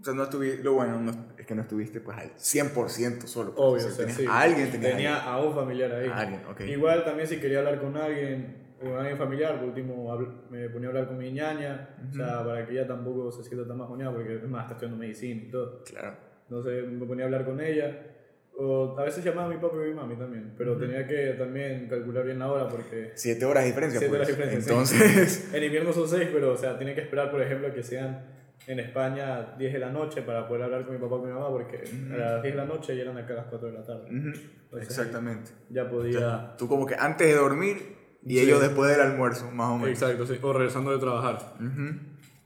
O sea, no estuviste, lo bueno no- es que no estuviste pues al 100% solo. pues, Obvio, o sea, sí. a alguien, Tenía a a un familiar ahí. A alguien, ok. Igual también si quería hablar con alguien, o con alguien familiar, por último me ponía a hablar con mi ñaña, o sea, para que ella tampoco se sienta tan bajoneada, porque es más, está estudiando medicina y todo. Claro. Entonces me ponía a hablar con ella, o a veces llamaba a mi papá y a mi mami también, pero tenía que también calcular bien la hora, porque Siete horas de diferencia, Siete pues. horas de diferencia, Entonces, [LAUGHS] en invierno son seis, pero o sea, tiene que esperar, por ejemplo, que sean en España 10 de la noche para poder hablar con mi papá y con mi mamá, porque a las 10 de la noche y eran acá a las 4 de la tarde. exactamente. Ya podía... Tú como que antes de dormir y Sí. ellos después del almuerzo, más o menos. Exacto, sí. O regresando de trabajar. Ujú.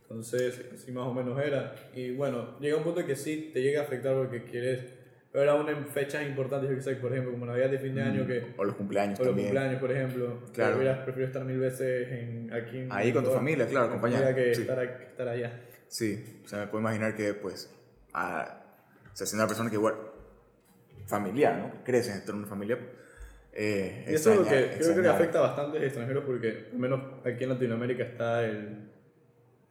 Entonces, sí, más o menos era. Y bueno, llega un punto que sí te llega a afectar porque quieres. Pero aún en fechas importantes, yo que sé, por ejemplo, como Navidad de fin de año, que, O los cumpleaños o los también. cumpleaños, por ejemplo. Claro. Claro. Prefiero estar mil veces en, aquí. en Ahí con tu familia, claro, familia Que, sí. estar, estar allá. Sí, o sea, me puedo imaginar que, pues, a, o sea, siendo una persona que igual, familiar, ¿no? Que crece dentro de una familia, eh, Y eso es lo extrañar- que creo que afecta a bastantes extranjeros porque, al menos aquí en Latinoamérica, está el.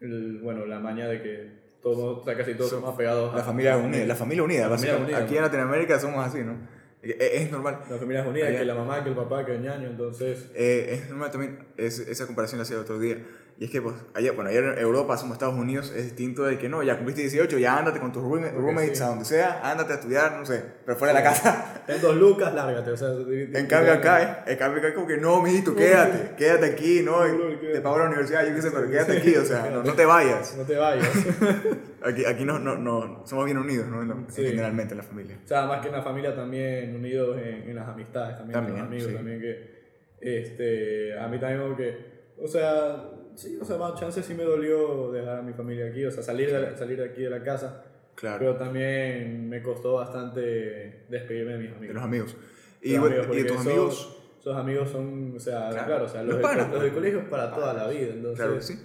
el bueno, la maña de que todos, o sea, casi todos So- somos apegados a La familia unida, la familia unida, La familia unida, Aquí ¿no? en Latinoamérica somos así, ¿no? Es, es normal. La familia es unida, Allá- que la mamá, que el papá, que el ñaño, entonces. Eh, es normal también, es, esa comparación la hacía el otro día. Y es que, pues, allá, bueno, allá en Europa, somos Estados Unidos, es distinto de que no, ya cumpliste 18, ya ándate con tus roommates sí. a donde sea, ándate a estudiar, no sé, pero fuera de la casa. Ten dos lucas, lárgate. O sea, En cambio acá, eh, en cambio acá como que no, mijito, quédate, quédate aquí, no, te pago la universidad, yo qué sé, pero quédate aquí, o sea, no, no te vayas. No te vayas. [LAUGHS] Aquí, aquí no, no, no, somos bien unidos, ¿no? En- Sí. Generalmente en la familia. o sea, más que en la familia también unidos en, en las amistades, también, También, en los amigos, sí. también que. Este, a mí también como que. O sea, sí, o sea, más chance sí me dolió dejar a mi familia aquí, o sea, salir de, la- salir de aquí de la casa. Claro, Pero también me costó bastante despedirme de mis de amigos. los amigos. Y, Los bueno, amigos, y de tus esos- amigos, Esos amigos son, o sea, Claro. claro, o sea, los, Los panas, los del pues. colegio es para toda la vida, entonces claro sí.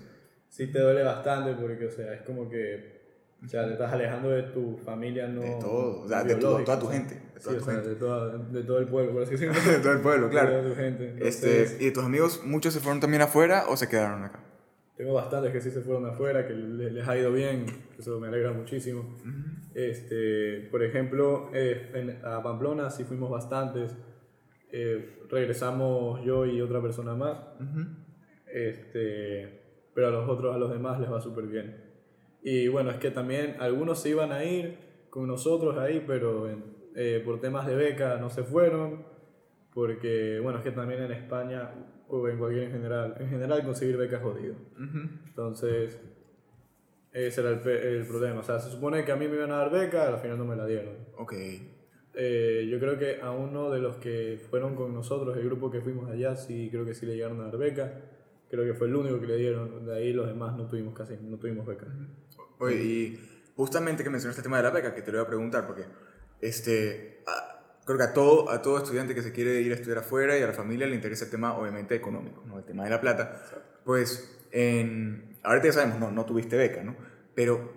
sí te duele bastante porque, o sea, es como que, o sea, te estás alejando de tu familia no De todo, o sea, de tu- toda tu gente, de sí, toda o tu sea, gente. de, toda- de todo el pueblo, por así [LAUGHS] decirlo. de todo el pueblo, De claro. toda tu gente. Este, ¿Y de tus amigos, muchos se fueron también afuera o se quedaron acá? Tengo bastantes que sí se fueron afuera, que le- les, ha ido bien, eso me alegra muchísimo. este, por ejemplo, eh, en- a Pamplona sí fuimos bastantes. eh, regresamos yo y otra persona más. este, pero a los otros, a los demás les va súper bien. Y bueno, es que también algunos se iban a ir con nosotros ahí, pero en- eh, por temas de beca no se fueron. Porque, bueno, es que también en España, o en cualquier en general, en general conseguir becas es jodido. Entonces, Ese era el, el problema. O sea, se supone que a mí me iban a dar beca, al final no me la dieron. Ok. Eh, yo creo que a uno de los que fueron con nosotros, el grupo que fuimos allá, sí, creo que sí le llegaron a dar beca. Creo que fue el único que le dieron. De ahí los demás no tuvimos casi, no tuvimos beca. Oye, y justamente que mencionaste el tema de la beca, que te lo voy a preguntar, porque este, a- creo que a todo, a todo estudiante que se quiere ir a estudiar afuera y a la familia le interesa el tema, obviamente, económico, ¿no? el tema de la plata. Pues, en, ahorita ya sabemos, no, no tuviste beca, ¿no? Pero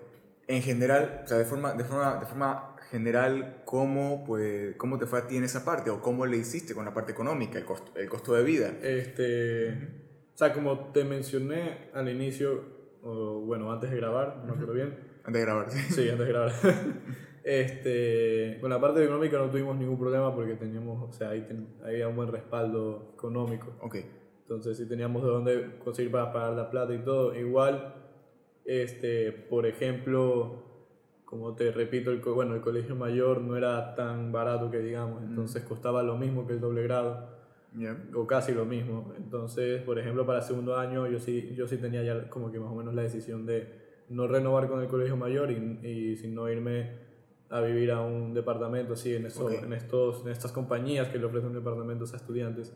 en general, o sea, de forma, de forma, de forma general, ¿cómo, pues, ¿cómo te fue a ti en esa parte? ¿O cómo le hiciste con la parte económica, el costo, el costo de vida? Este, o sea, como te mencioné al inicio, o bueno, antes de grabar, no me acuerdo bien. Antes de grabar, ¿sí? Sí, antes de grabar. [LAUGHS] este, con la parte económica no tuvimos ningún problema porque teníamos, o sea, ahí ten- había un buen respaldo económico. Ok. Entonces sí teníamos de dónde conseguir para pagar la plata y todo. Igual, este, por ejemplo, como te repito, el, bueno, el colegio mayor no era tan barato que digamos, entonces costaba lo mismo que el doble grado Ya. o casi lo mismo. Entonces, por ejemplo, para segundo año yo sí, yo sí tenía ya como que más o menos la decisión de no renovar con el colegio mayor y, y sin no irme a vivir a un departamento así en, eso, Ok. en, estos, en estas compañías que le ofrecen departamentos a estudiantes.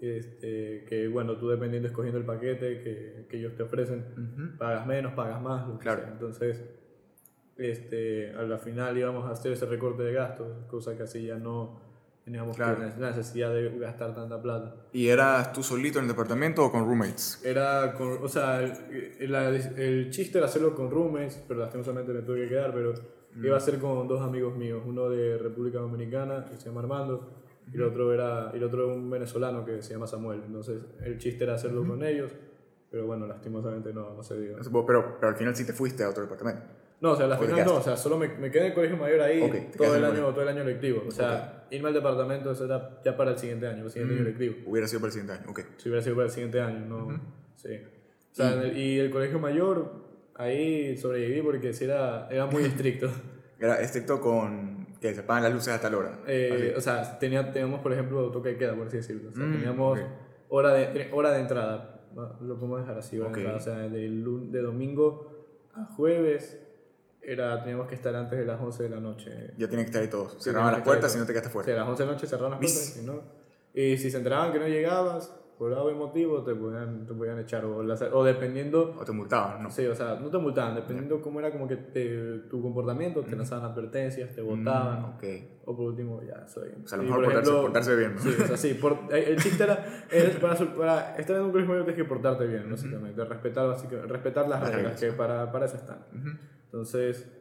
Este, que bueno, tú dependiendo escogiendo el paquete que, que ellos te ofrecen, Ujú. pagas menos, pagas más, lo que Claro. sea. Entonces, este, a la final íbamos a hacer ese recorte de gastos, cosa que así ya no teníamos Claro. la necesidad de gastar tanta plata. ¿Y eras tú solito en el departamento o con roommates? Era, con, o sea, el, la- el chiste era hacerlo con roommates, pero lastimosamente me tuve que quedar, pero iba a ser con dos amigos míos, uno de República Dominicana, que se llama Armando, y el otro era y el otro un venezolano que se llama Samuel. Entonces, el chiste era hacerlo con ellos, pero bueno, lastimosamente no, no se dio. Pero, pero al final sí te fuiste a otro departamento. No, o sea, la ¿O te final no, o sea, solo me, me quedé en el colegio mayor ahí Ok, te todo, el año, todo el año lectivo. O sea, irme al departamento eso era ya para el siguiente año, el siguiente año lectivo. Hubiera sido para el siguiente año. Ok. Si hubiera sido para el siguiente año, no. Sí. O sea, en el- y el colegio mayor, ahí sobreviví porque sí era, era muy estricto. [LAUGHS] Era estricto con que se apagan las luces a tal hora. Eh, o sea, tenía, teníamos, por ejemplo, toque de queda, por así decirlo. O sea, Mm, teníamos ok. hora, de, hora de entrada. ¿no? Lo podemos dejar así, hora Ok. de entrada. O sea, de, de domingo a jueves era, teníamos que estar antes de las 11 de la noche. ya tienen que estar ahí todos. Sí, Cerraban las puertas y no te quedaste fuera. Sí, a las 11 de la noche cerraban las puertas y no. Y si se enteraban que no llegabas, por algún motivo, te podían, te podían echar. O, las- o dependiendo O te multaban, ¿no? Sí, o sea, no te multaban, dependiendo cómo era como que te- tu comportamiento, te lanzaban advertencias, te botaban, Mm, ok. o por último, ya soy. O sea, a lo mejor por portarse, ejemplo- portarse bien, ¿no? Sí, o sea, sí, por- eh, el chiste era, es para, para estar en un colegio mayor tienes que portarte bien, básicamente, respetar, básicamente, respetar las, Las reglas, reglas. que para, para eso están. Ujú. Entonces,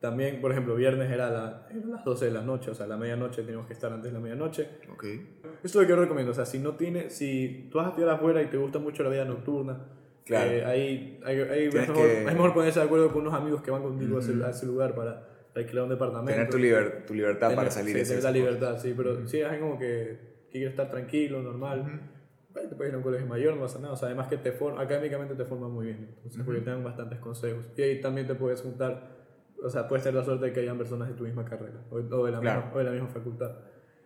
también, por ejemplo, viernes era, la, era las 12 de la noche, o sea, la medianoche teníamos que estar antes de la medianoche. Ok. Esto es lo que yo recomiendo, o sea, si no tienes, si tú vas a estudiar afuera y te gusta mucho la vida nocturna, Claro. eh, ahí, ahí, ahí es, Tienes mejor, que- es mejor ponerse de acuerdo con unos amigos que van contigo a, ese, a ese lugar para alquilar un departamento. Tener tu, liber- tu libertad Tener- para salir. sí, hacer tener la libertad, sí, pero sí, es como que, que quieres estar tranquilo, normal. te puedes ir a un colegio mayor, no pasa nada. O sea, además que te form, académicamente te forman muy bien. Entonces, porque te dan bastantes consejos. Y ahí también te puedes juntar, o sea, puedes tener la suerte de que hayan personas de tu misma carrera o, o de, la Claro. misma, o de la misma facultad.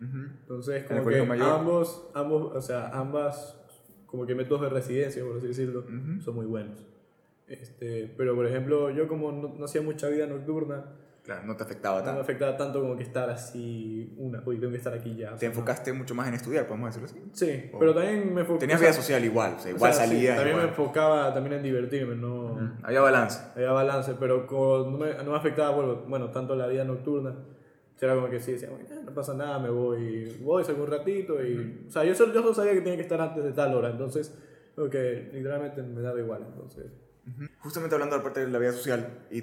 Entonces, como que colegio mayor. ambos, ambos, o sea, ambas, como que métodos de residencia, por así decirlo, Ujú. son muy buenos. Este, pero, por ejemplo, yo como no, no hacía mucha vida nocturna, Claro, no te afectaba no me tanto. afectaba tanto como que estar así, una, uy, tengo que estar aquí ya. o Te sea, no. enfocaste mucho más en estudiar, podemos decirlo así. Sí, o- pero también me enfocaba... Tenías vida social igual, o sea, igual salías. también me igual. enfocaba también en divertirme, no... Ujú. Había balance. Había balance, pero no me, no me afectaba, bueno, bueno, tanto la vida nocturna. Era como que sí, decía, "Bueno, no pasa nada, me voy, voy, salgo un ratito y... O sea, yo solo, yo solo sabía que tenía que estar antes de tal hora, entonces, como que literalmente me daba igual, entonces... Justamente hablando de la parte de la vida social, y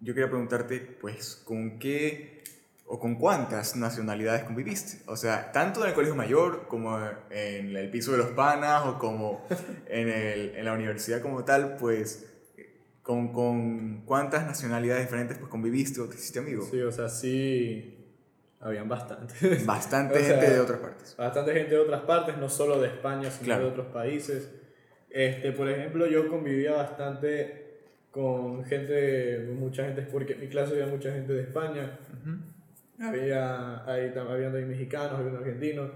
yo quería preguntarte, pues, ¿con qué o con cuántas nacionalidades conviviste? O sea, tanto en el colegio mayor como en el piso de los panas o como en, el, en la universidad como tal, pues, ¿con, con cuántas nacionalidades diferentes pues conviviste o te hiciste amigo? Sí, o sea, sí, habían bastantes. [LAUGHS] Bastante O sea, gente de otras partes. bastante gente de otras partes, no solo de España, sino Claro. de otros países. Este, por ejemplo, yo convivía bastante con gente, mucha gente, porque en mi clase había mucha gente de España, había, ahí, había mexicanos, había argentinos,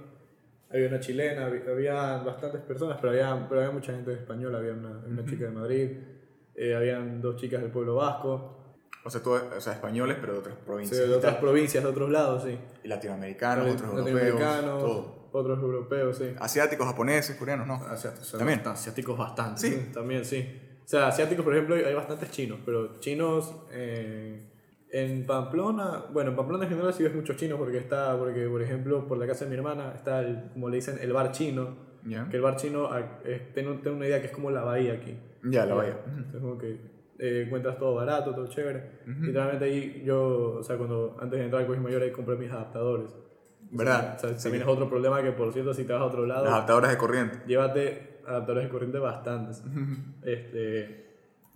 había una chilena, había, había bastantes personas, pero había, pero había mucha gente de español, había una, una chica de Madrid. Eh, habían dos chicas del pueblo vasco, O sea, todo- o sea, españoles, pero de otras provincias. sea, de otras provincias, de otros lados, sí. Y latinoamericanos, otros europeos, Latinoamericanos, todo. otros europeos, sí. Asiáticos, japoneses, coreanos, no. Asiáticos, También. asiáticos bastante. Sí. Sí. También, sí. O sea, asiáticos, por ejemplo, hay bastantes chinos, pero chinos eh, en Pamplona, bueno, en Pamplona en general sí ves muchos chinos porque está, porque por ejemplo, por la casa de mi hermana está, el, como le dicen, el bar chino. Ya. Que el bar chino, es, tengo, tengo una idea que es como la bahía aquí. Ya, la bahía. Es como que eh, encuentras todo barato, todo chévere. Literalmente ahí yo, o sea, cuando antes de entrar al colegio mayor ahí compré mis adaptadores. ¿Verdad? O sea, Sí. también es otro problema que, por cierto, si te vas a otro lado, Las adaptadoras de corriente. llévate adaptadores de corriente bastantes. este,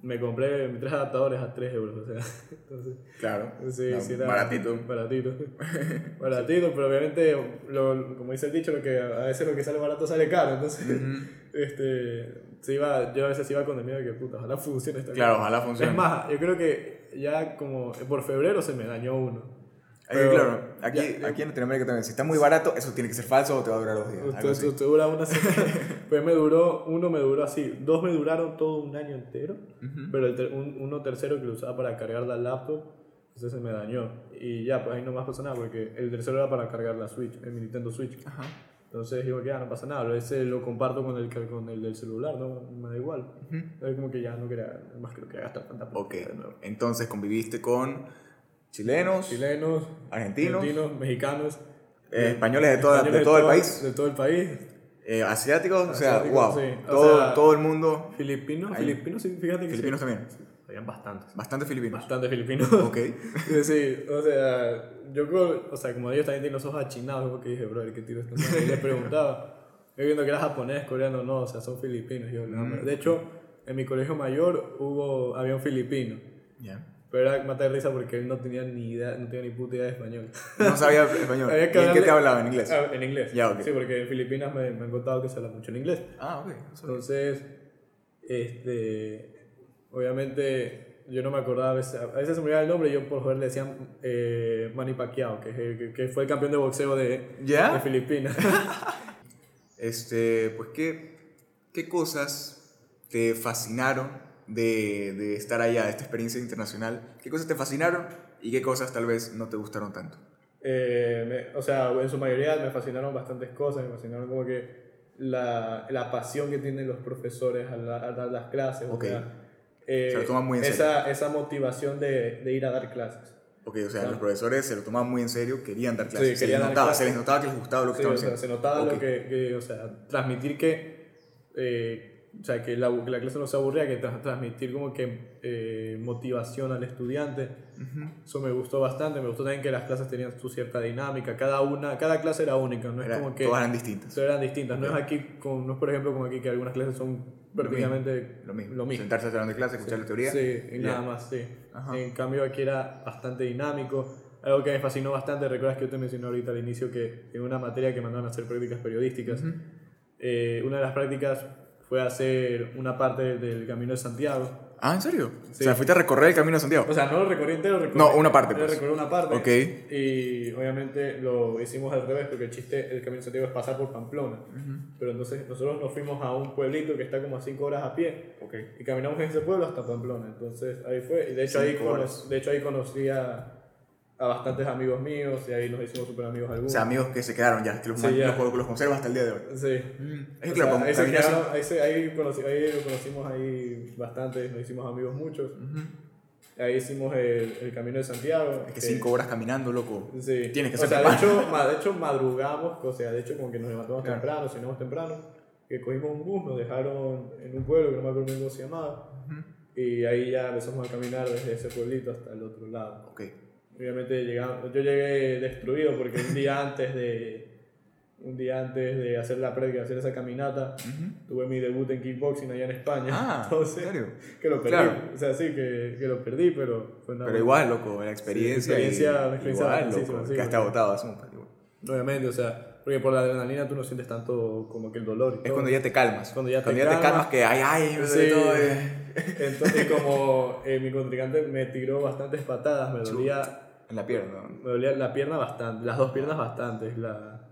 me compré mis tres adaptadores a 3 euros, o sea, [LAUGHS] entonces, Claro. sí, No, sí era baratito. Baratito. [LAUGHS] baratito, pero obviamente, lo, como dice el dicho, lo que, a veces lo que sale barato sale caro, entonces, [LAUGHS] este, se iba, yo a veces iba con el miedo de que, puta, ojalá funcione esta Claro, cosa. ojalá funcione. Es más, yo creo que ya como por febrero se me dañó uno. Pero claro, aquí, ya- aquí en Latinoamérica también. Si está muy barato, eso tiene que ser falso o te va a durar dos días. Usted, así. usted dura una semana. [LAUGHS] pues me duró, uno me duró así, dos me duraron todo un año entero, pero el ter- un- uno tercero que lo usaba para cargar la laptop, entonces se me dañó. Y ya, pues ahí no más pasó nada, porque el tercero era para cargar la Switch, el Nintendo Switch. Ajá. Entonces digo que ya no pasa nada, ese lo comparto con el, con el del celular, no me da igual. Es como que ya no quería, más que gastar tanta. Ok, entonces conviviste con chilenos, Chilenos, Argentinos. mexicanos, eh, españoles de, toda- españoles de todo el país, De todo el país. eh, asiáticos, o sea, wow. sí. O Todo, sea, todo el mundo, Filipinos, filipinos, sí, fíjate que filipinos sí. también. Habían bastantes. Bastante filipinos. Bastante filipinos. Ok. [LAUGHS] Sí, o sea, yo creo, o sea, como ellos también tienen los ojos achinados, como que dije, brother, ¿qué tiro madre?" Y les preguntaba, [LAUGHS] yo viendo que era japonés, coreano, no, o sea, son filipinos. Yo, Mm. De hecho, en mi colegio mayor hubo, había un filipino, Ya. Pero era mata de risa porque él no tenía ni idea, no tenía ni puta idea de español. No sabía [LAUGHS] español. ¿Y en qué te hablaba? ¿En inglés? Ah, en inglés. Ya, ok. Sí, porque en Filipinas me, me han contado que se habla mucho en inglés. Ah, ok. Entonces, este, obviamente yo no me acordaba, a veces, a veces se me olvidaba el nombre y yo por joder le decían eh, Manny Pacquiao, que, que, que fue el campeón de boxeo de, ¿Ya? de Filipinas. [LAUGHS] [LAUGHS] Este, pues, ¿qué, qué cosas te fascinaron de, de estar allá, de esta experiencia internacional? ¿Qué cosas te fascinaron y qué cosas tal vez no te gustaron tanto? Eh, me- o sea, en su mayoría me fascinaron bastantes cosas, me fascinaron como que la, la pasión que tienen los profesores al, al dar las clases, Ok. o sea, eh, Se lo toman muy en esa, esa motivación de, de ir a dar clases. Ok, o sea, Claro. los profesores se lo tomaban muy en serio, querían dar clases. Sí, se, querían les notaba, clases. se les notaba que les gustaba lo que Sí, o estaban sea, haciendo. se notaba Ok. lo que, que, o sea, transmitir que, eh, o sea, que la, la clase no se aburría, que tra- transmitir como que eh, motivación al estudiante. Eso me gustó bastante. Me gustó también que las clases tenían su cierta dinámica. Cada una, cada clase era única, no es Era- como que todas eran distintas. todas eran distintas. No es aquí, con, no es por ejemplo como aquí que algunas clases son prácticamente Lo mismo. Lo mismo. Sentarse al salón de clase, escuchar la teoría. Sí, y ya. nada más, sí. Ajá. En cambio aquí era bastante dinámico. Algo que me fascinó bastante, recuerdas que yo te mencioné ahorita al inicio que en una materia que mandaron a hacer prácticas periodísticas, eh, una de las prácticas fue hacer una parte del Camino de Santiago. Ah, ¿en serio? Sí. O sea, fuiste a recorrer el Camino de Santiago. O sea, no lo recorrí entero, recorrí, No, una parte, pues. recorrí una parte. Ok. Y obviamente lo hicimos al revés, porque el chiste del Camino de Santiago es pasar por Pamplona. Pero entonces nosotros nos fuimos a un pueblito que está como a 5 horas a pie. Ok. Y caminamos en ese pueblo hasta Pamplona. Entonces ahí fue. Y de hecho, ahí, Cinco de hecho ahí conocí a, a bastantes amigos míos y ahí nos hicimos súper amigos O algunos. sea, amigos que se quedaron ya, que los, Sí, man- ya. los, los conservas hasta el día de hoy. Sí. Es O que claro, sea, ahí, se quedaron- ahí, se- ahí, conocí- ahí lo conocimos ahí bastante, nos hicimos amigos muchos. Ahí hicimos el, el Camino de Santiago. Es que cinco horas caminando, loco. Sí. Tienes que o ser sea, de hecho, de hecho, madrugamos, o sea, de hecho, como que nos levantamos Claro. temprano, cenamos temprano, que cogimos un bus, nos dejaron en un pueblo que no me acuerdo cómo se llamaba, y ahí ya empezamos a caminar desde ese pueblito hasta el otro lado. Ok. Obviamente llegamos, yo llegué destruido porque un día antes de un día antes de hacer la práctica, de hacer esa caminata, tuve mi debut en kickboxing allá en España. Ah, Entonces, ¿en serio? que lo perdí. Claro. O sea, sí, que, que lo perdí, pero fue una Pero igual, loco, la experiencia. Sí, experiencia- y- una experiencia igual, loco. sí, que hasta agotado, pues, igual. Obviamente, o sea, porque por la adrenalina tú no sientes tanto como que el dolor. y Es todo. cuando ya te calmas. Cuando ya te te calmas. calmas que ay, ay, me Sí. todo. eh. Entonces, como eh, mi contrincante me tiró bastantes patadas, me dolía, En la pierna. me dolía la pierna bastante, las dos piernas bastante, la,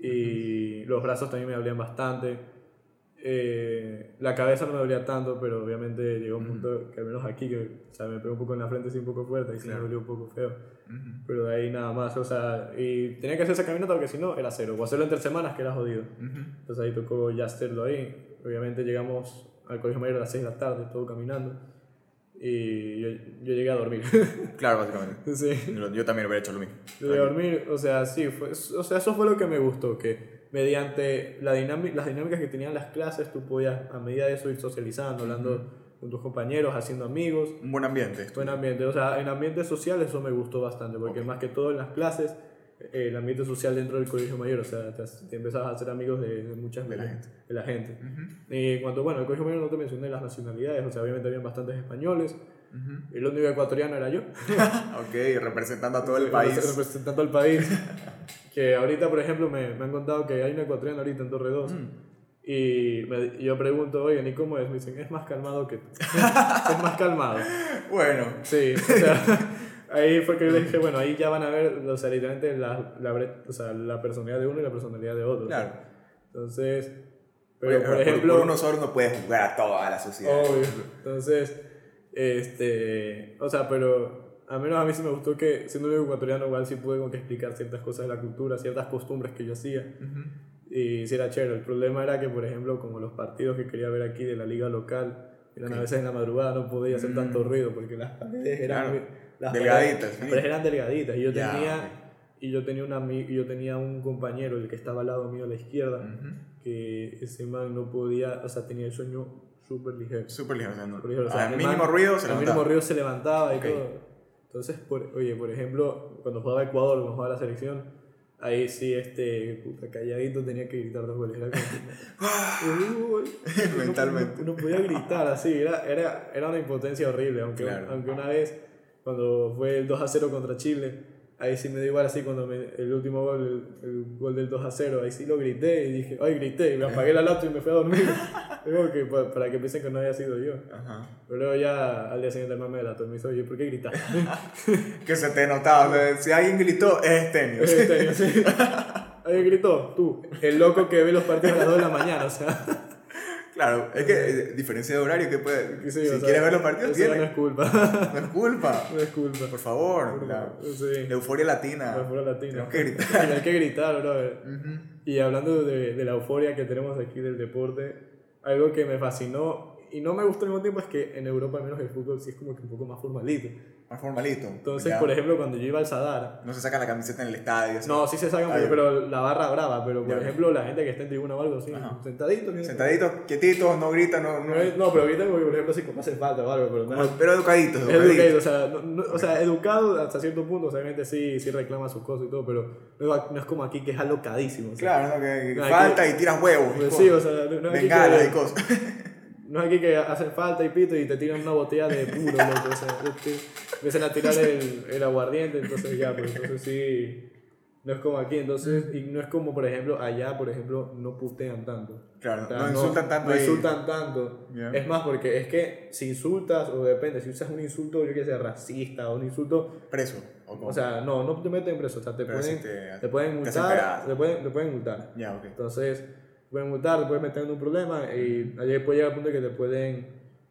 y los brazos también me dolían bastante. eh, la cabeza no me dolía tanto, pero obviamente llegó un punto que al menos aquí, que o sea, me pegó un poco en la frente, sí, un poco fuerte, y sí me dolió un poco feo. Pero de ahí nada más, o sea, y tenía que hacer esa caminata porque si no era cero, o hacerlo entre semanas que era jodido. Entonces ahí tocó ya hacerlo ahí. Obviamente llegamos al colegio mayor a las 6 de la tarde, todo caminando. Y yo, yo llegué a dormir. [LAUGHS] Claro, básicamente. sí. Yo, yo también hubiera hecho lo mismo. Llegué a dormir, o sea, sí, fue, o sea, eso fue lo que me gustó, que mediante la dinámica, las dinámicas que tenían las clases, tú podías a medida de eso ir socializando, hablando con tus compañeros, haciendo amigos. Un buen ambiente. Buen ambiente, o sea, en ambiente social eso me gustó bastante, porque más que todo en las clases, el ambiente social dentro del colegio mayor, o sea, te, te empezabas a hacer amigos de, de muchas De la gente. de la gente. Y en cuanto, bueno, el colegio mayor no te mencioné las nacionalidades, o sea, obviamente habían bastantes españoles, el único ecuatoriano era yo. [LAUGHS] ok, representando a todo el [LAUGHS] país. Representando al país. [LAUGHS] que ahorita, por ejemplo, me, me han contado que hay un ecuatoriano ahorita en Torre 2. Mm. Y, me- yo pregunto, oye, ¿y cómo es? Me dicen, es más calmado que tú. es más calmado. Bueno, Sí, o sea, ahí fue que yo dije, bueno, ahí ya van a ver, o sea, literalmente la, la, o sea, la personalidad de uno y la personalidad de otro. claro. Entonces, pero Oye, por ejemplo... por uno solo no puedes jugar a toda la sociedad. Obvio. Entonces, este, o sea, pero a menos a mí sí me gustó que siendo un ecuatoriano igual sí pude como que explicar ciertas cosas de la cultura, ciertas costumbres que yo hacía. Y sí era chévere. El problema era que, por ejemplo, como los partidos que quería ver aquí de la liga local, eran a veces en la madrugada, no podía hacer tanto ruido porque las paredes eran... Mm. Claro. muy- las Delgaditas, paredes-. Las paredes eran delgaditas. Y yo Ya, tenía... Y yo tenía, una, yo tenía un compañero, el que estaba al lado mío a la izquierda, que ese man no podía, o sea, tenía el sueño súper ligero. Súper ligero. O sea, no- ejemplo, o al sea, el mínimo man- ruido se al levantaba. mínimo ruido se levantaba y Ok. todo. Entonces, por, oye, por ejemplo, cuando jugaba Ecuador, cuando jugaba la selección, ahí sí, este, puta, calladito tenía que gritar dos goles. Era como, [LAUGHS] [LAUGHS] no- Mentalmente. No, no podía gritar así, era, era, era una impotencia horrible. Aunque, Claro. aunque una vez, cuando fue el 2 a 0 contra Chile, ahí sí me dio igual así cuando me- el último gol, el, el gol del 2 a 0, ahí sí lo grité y dije, ay, grité, y me apagué la laptop y me fui a dormir. [LAUGHS] Digo que pa- para que piensen que no había sido yo. Ajá. Pero luego ya al día siguiente el mame de la laptop me dice, oye, ¿por qué gritaste? [LAUGHS] Que se te notaba. si alguien gritó, es Tenio. En serio, sí. [LAUGHS] Alguien gritó, tú, el loco que ve los partidos a las 2 de la mañana, o sea. Claro, es que eh, diferencia de horario que puede. sí, si o sea, quieres ver los partidos, ya no tiene. es culpa. No es culpa. No es culpa. Por favor. La, Sí. la euforia latina. La fuera latina. Tenemos que [LAUGHS] gritar. Hay que gritar, brother. Y hablando de, de la euforia que tenemos aquí del deporte, algo que me fascinó y no me gustó al mismo tiempo es que en Europa, al menos el fútbol, sí es como que un poco más formalito. Más formalito. Entonces, Ya. por ejemplo, cuando yo iba al Sadar, No se saca la camiseta en el estadio. no, sí se sacan, ya. pero la barra brava, pero por Ya. ejemplo, la gente que está en tribuna o algo así, Ajá. sentadito. ¿no? Sentaditos, quietitos, no gritan, no. no- No, es- no, pero ahorita, por ejemplo, sí como hace falta o algo, pero no, pero educaditos, educado, o sea, no- no- o sea, educado hasta cierto punto, o sea, sí, sí reclama sus cosas y todo, pero no, es- como aquí que es alocadísimo. o sea, Claro, ¿no? que falta que- y tiras huevos. Pues sí, o sea, no, no y cosas. [LAUGHS] no es aquí que hacen falta y pito y te tiran una botella de puro, loco, o sea, empiezan a tirar el, el aguardiente, entonces ya, pues entonces sí, no es como aquí, entonces, y no es como, por ejemplo, allá, por ejemplo, no putean tanto. Claro, O sea, no insultan tanto No ahí. insultan tanto. Ya. Es más, porque es que si insultas, o depende, si usas un insulto, yo que sé, racista o un insulto Preso. ¿o? O sea, no, no te meten preso, o sea, te Pero pueden, sí te- te, pueden te multar, pedazo. te pueden, te pueden multar. ya, ok. Entonces, te pueden multar, te pueden meter en un problema y allí puede llegar al punto de que te pueden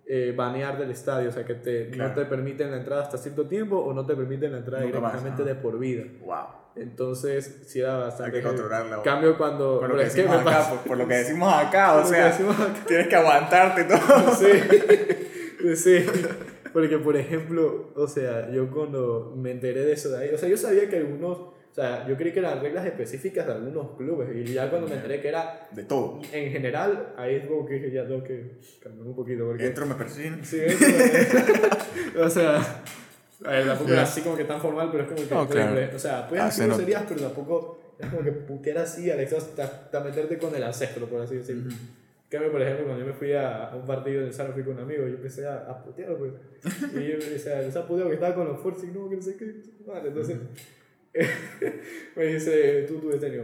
eh, banear del estadio, o sea, que te, Claro. no te permiten la entrada hasta cierto tiempo o no te permiten la entrada Nunca más, directamente de por vida. Wow. Entonces, sí era bastante... Hay que controlarla. Cambio cuando... Por lo que es que decimos acá, pasa- por, por lo que decimos acá, o que sea, acá. tienes que aguantarte todo. [LAUGHS] Sí, [LAUGHS] sí. Porque, por ejemplo, o sea, yo cuando me enteré de eso de ahí, o sea, yo sabía que algunos, o sea, yo creí que eran reglas específicas de algunos clubes, y ya cuando me enteré que era De todo. en general, ahí es como que ya tengo que cambiar un poquito, porque... Entro, me persiguen. Sí, eso, [LAUGHS] o sea, a ver, tampoco era así como que tan formal, pero es como que, No, claro. o sea, puedes Ah, se nota. groserías, pero tampoco es como que putear así, Alex, hasta, meterte con el ancestro, por así decirlo. En cambio, por ejemplo, cuando yo me fui a, a un partido de Sano, fui con un amigo, yo empecé a, a putear, pues. Y yo decía, les ha puteado que estaba con los fuertes y no, que no sé qué. Vale, entonces, [LAUGHS] me dice, tú, tú, detenio,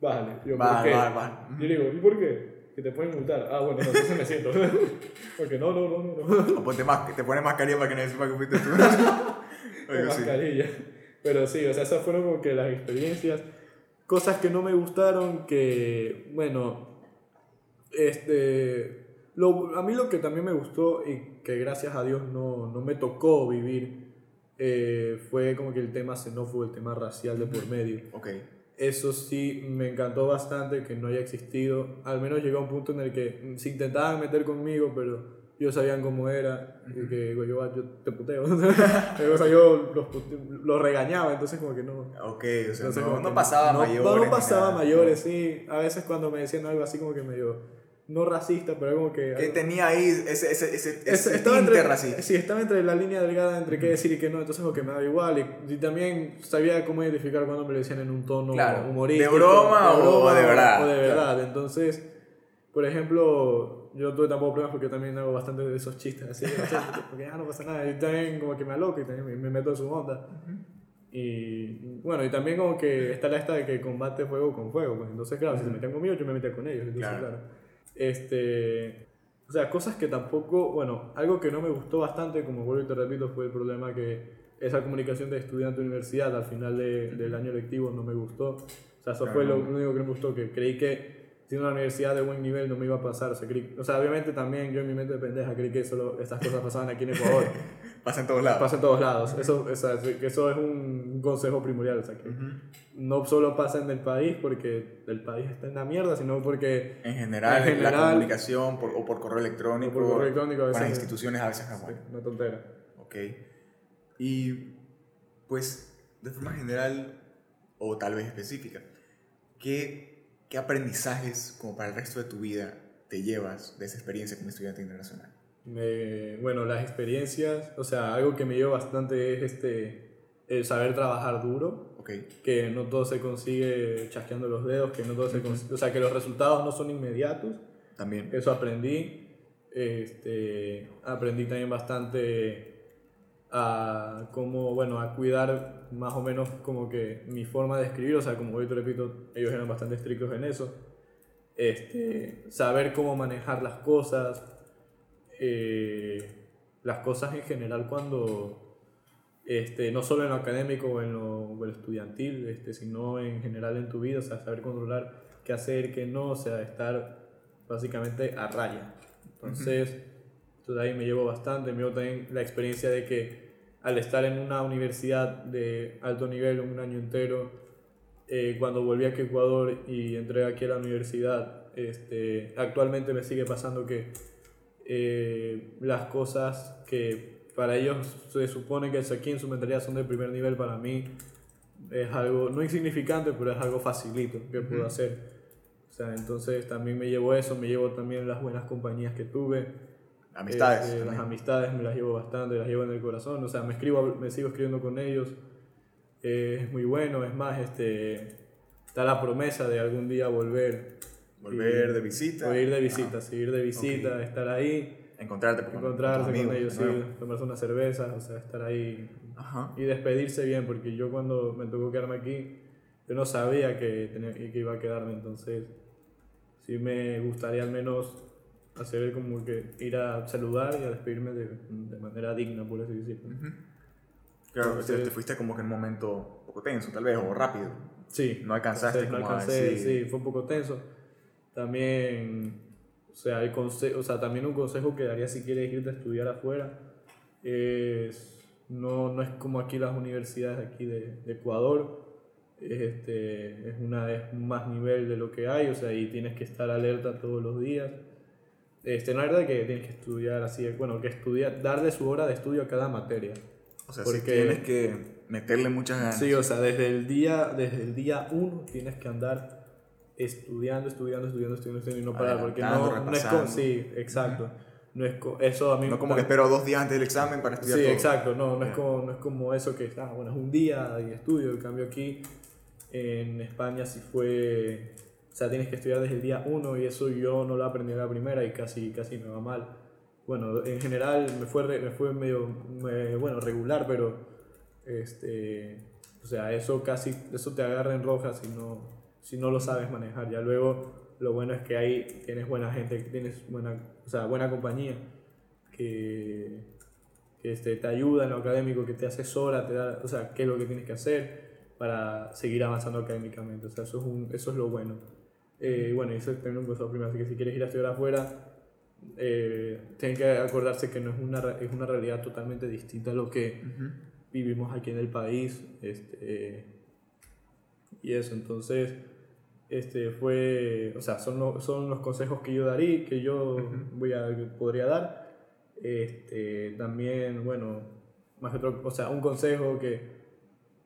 bájale. Yo, ¿por Vale, qué? vale, vale. Yo le digo, ¿y por qué? Que te pueden multar. Ah, bueno, no, entonces me siento. [LAUGHS] Porque no, no, no, no, no. [LAUGHS] O ponte más, te pones mascarilla para que nadie sepa que fuiste tú. Sí. mascarilla. Pero sí, o sea, esas fueron como que las experiencias. Cosas que no me gustaron, que, bueno, Este, lo, a mí lo que también me gustó y que gracias a Dios no, no me tocó vivir eh, fue como que el tema xenófobo, el tema racial de por medio. Ok. Eso sí, me encantó bastante que no haya existido. Al menos llegó a un punto en el que se intentaban meter conmigo, pero ellos sabían cómo era. Y que yo, yo te puteo. [LAUGHS] o sea, yo los, los regañaba, entonces como que no. Ok, o sea, Entonces, no, no pasaba no, mayores. No, no pasaba nada. mayores, sí. A veces cuando me decían algo así como que medio. No racista, pero como que. Que tenía ahí ese, ese, ese, es- ese estaba entre, racista. sí, estaba entre la línea delgada entre qué decir y qué no, entonces como que me daba igual. Y, y también sabía cómo identificar cuando me lo decían en un tono Claro, humorístico. ¿de broma o de verdad? O de Claro. verdad. Entonces, por ejemplo, yo no tuve tampoco problemas porque yo también hago bastante de esos chistes así. [LAUGHS] porque ya no pasa nada. Y también como que me aloco y también me, me meto en su onda. Y bueno, y también como que está la esta de que combate fuego con fuego. Pues. Entonces, claro, si se metían conmigo, yo me metía con ellos. Entonces, Claro. claro. Este, o sea, cosas que tampoco, bueno, algo que no me gustó bastante, como vuelvo y te repito, fue el problema que esa comunicación de estudiante-universidad al final de- del año lectivo no me gustó. O sea, eso fue lo Claro. único que me gustó, que creí que siendo una universidad de buen nivel no me iba a pasar. O sea, creí- o sea, obviamente también yo en mi mente de pendeja creí que solo estas cosas pasaban aquí en Ecuador. [LAUGHS] Pasa en todos lados. pasa en todos lados. Eso, o sea, que eso es un consejo primordial. O sea, que Ujú. no solo pasa en el país porque el país está en la mierda, sino porque En general, En la general- comunicación por, o por correo electrónico, por correo electrónico a veces- instituciones a veces no bueno. una tontera. Ok. Y pues, de forma general, o tal vez específica, ¿qué, qué aprendizajes como para el resto de tu vida te llevas de esa experiencia como estudiante internacional? Me- bueno, las experiencias, o sea, algo que me lleva bastante es este, el saber trabajar duro, Ok. que no todo se consigue chasqueando los dedos, que no todo se consigue, o sea, que los resultados no son inmediatos, También. eso aprendí, este, aprendí también bastante a cómo, bueno, a cuidar más o menos como que mi forma de escribir, o sea, como hoy te repito, ellos eran bastante estrictos en eso, este, saber cómo manejar las cosas, eh, las cosas en general cuando, este, no solo en lo académico o en lo, o en lo estudiantil, este, sino en general en tu vida, o sea, saber controlar qué hacer, qué no, o sea, estar básicamente a raya. Entonces, de ahí me llevo bastante, me llevo también la experiencia de que al estar en una universidad de alto nivel un año entero, eh, cuando volví aquí a Ecuador y entré aquí a la universidad, este, actualmente me sigue pasando que eh, las cosas que para ellos se supone que aquí en su mentalidad son de primer nivel, para mí es algo, no insignificante, pero es algo facilito que puedo Ujú. hacer. O sea, entonces también me llevo eso, me llevo también las buenas compañías que tuve. Amistades. Este, las también. amistades me las llevo bastante, las llevo en el corazón. O sea, me, escribo, me sigo escribiendo con ellos. Eh, es muy bueno, es más, este, está la promesa de algún día volver. Volver de visita. o ir de visita, seguir de visita, Ok. estar ahí, Encontrarte con- con encontrarse con, amigos, ellos, sí, tomarse una cerveza, o sea, estar ahí Ajá. y despedirse bien, porque yo cuando me tocó quedarme aquí, yo no sabía que, tenía, que iba a quedarme, entonces sí me gustaría al menos hacer como que ir a saludar y a despedirme de, de manera digna, por así decirlo. Ujú. Claro, te- Entonces- te fuiste como que en un momento un poco tenso, tal vez, o rápido. Sí. No alcanzaste Entonces, no como a alcancé, decir- sí, fue un poco tenso. También, o sea, el o sea, también un consejo que daría si quieres irte a estudiar afuera es, no, no es como aquí las universidades aquí de, de Ecuador, es, este, es, una, es más nivel de lo que hay, o sea, y tienes que estar alerta todos los días. Este, no es verdad que tienes que estudiar así, bueno, que estudiar, darle su hora de estudio a cada materia. O sea, tienes que meterle muchas ganas. Sí, o sea, desde el día, desde el día uno tienes que andar estudiando, estudiando, estudiando, estudiando, estudiando y no parar, porque no, no es repasando. sí, exacto. No es co- eso a mí no como que espero dos días antes del examen para estudiar Sí, todo. exacto, no, no, Ya. es como, no es como eso que ah, bueno, es un día y estudio, en cambio aquí en España sí fue, o sea, tienes que estudiar desde el día uno y eso yo no lo aprendí a la primera y casi, casi me va mal. Bueno, en general me fue, me fue medio, me- bueno, regular, pero, este, o sea, eso casi, eso te agarra en roja si no, si no lo sabes manejar. Ya luego lo bueno es que ahí tienes buena gente, tienes buena, o sea, buena compañía que, que este, te ayuda en lo académico, que te asesora, te da, o sea, qué es lo que tienes que hacer para seguir avanzando académicamente. O sea, eso es, un, eso es lo bueno. Eh, bueno, eso es también un consejo primero, así que si quieres ir a estudiar afuera, eh, tienen que acordarse que no es una, es una realidad totalmente distinta a lo que vivimos aquí en el país. Este, y eso, entonces, este fue, o sea, son, lo- son los consejos que yo daría, que yo voy a, podría dar. Este, también, bueno, más otro, o sea, un consejo que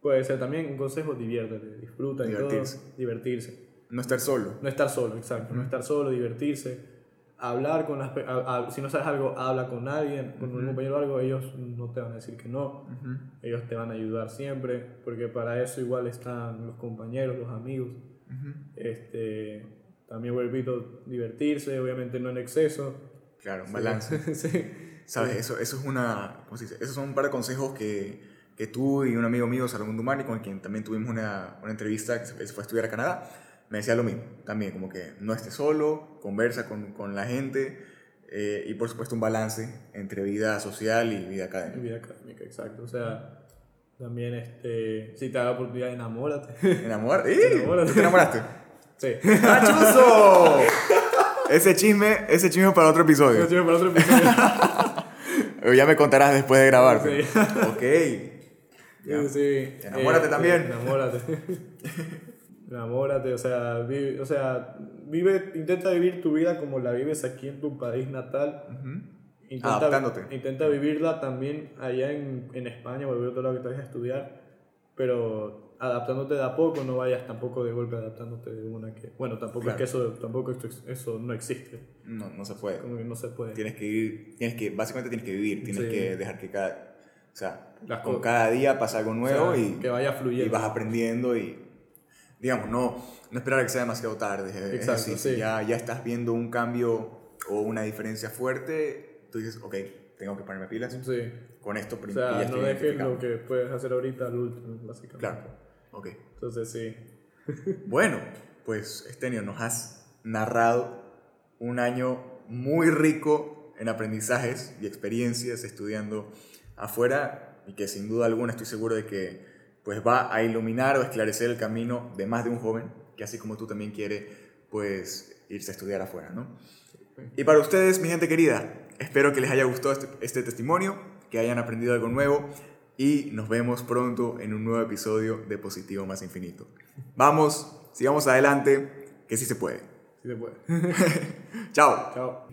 puede ser también un consejo, diviértete, disfruta y Divertirse. todo, divertirse. No estar solo. No estar solo, exacto. No estar solo, divertirse. Hablar con las... a- a- si no sabes algo, habla con alguien, con un compañero o algo, ellos no te van a decir que no. Ellos te van a ayudar siempre, porque para eso igual están los compañeros, los amigos. Este, también, repito, divertirse, obviamente no en exceso. Claro, un balance. [LAUGHS] sí. ¿Sabes? Eso, eso es una. ¿Cómo se dice? Esos son un par de consejos que, que tú y un amigo mío, Salomón Dumani, con quien también tuvimos una, una entrevista, que se se fue a estudiar a Canadá, me decía lo mismo. También, como que no estés solo, conversa con, con la gente eh, y, por supuesto, un balance entre vida social y vida académica. vida académica, exacto. O sea, también, este, si te da la oportunidad, enamórate. ¡Eh! Enamórate. [LAUGHS] ¿Tú te enamoraste? sí. [LAUGHS] Ese chisme, ese chisme para otro episodio. Nos vemos para otro episodio. [LAUGHS] Ya me contarás después de grabar. Sí. Ok. Ya. Sí, sí. Enamórate Eh, también. sí, enamórate. enamórate, o sea, vive, o sea, vive, intenta vivir tu vida como la vives aquí en tu país natal. Intenta, Adaptándote. Intenta vivirla también allá en, en España o en otro lado que te vayas a estudiar, pero adaptándote de a poco, no vayas tampoco de golpe adaptándote de una que... Bueno, tampoco Claro. es que eso, tampoco esto, eso no existe, No, no se puede. como que no se puede. Tienes que ir, tienes que, básicamente tienes que vivir, tienes Sí. que dejar que cada, o sea, Las con cosas. cada día pasa algo O nuevo sea, y, que vaya y fluyendo. vas aprendiendo y, digamos, no, no esperar a que sea demasiado tarde. Es Exacto, decir, si sí. ya, ya estás viendo un cambio o una diferencia fuerte, tú dices, ok, tengo que ponerme pilas Sí. con esto, O pero sea, ya no dejes lo que puedes hacer ahorita al último, básicamente. Claro, ok. Entonces, sí. [LAUGHS] Bueno, pues Estenio, nos has narrado un año muy rico en aprendizajes y experiencias estudiando afuera y que sin duda alguna estoy seguro de que pues va a iluminar o esclarecer el camino de más de un joven que así como tú también quiere pues irse a estudiar afuera, ¿no? Y para ustedes, mi gente querida, espero que les haya gustado este, este testimonio, que hayan aprendido algo nuevo y nos vemos pronto en un nuevo episodio de Positivo más Infinito. Vamos, sigamos adelante, que sí se puede. Sí se puede. [LAUGHS] Chao. Chao.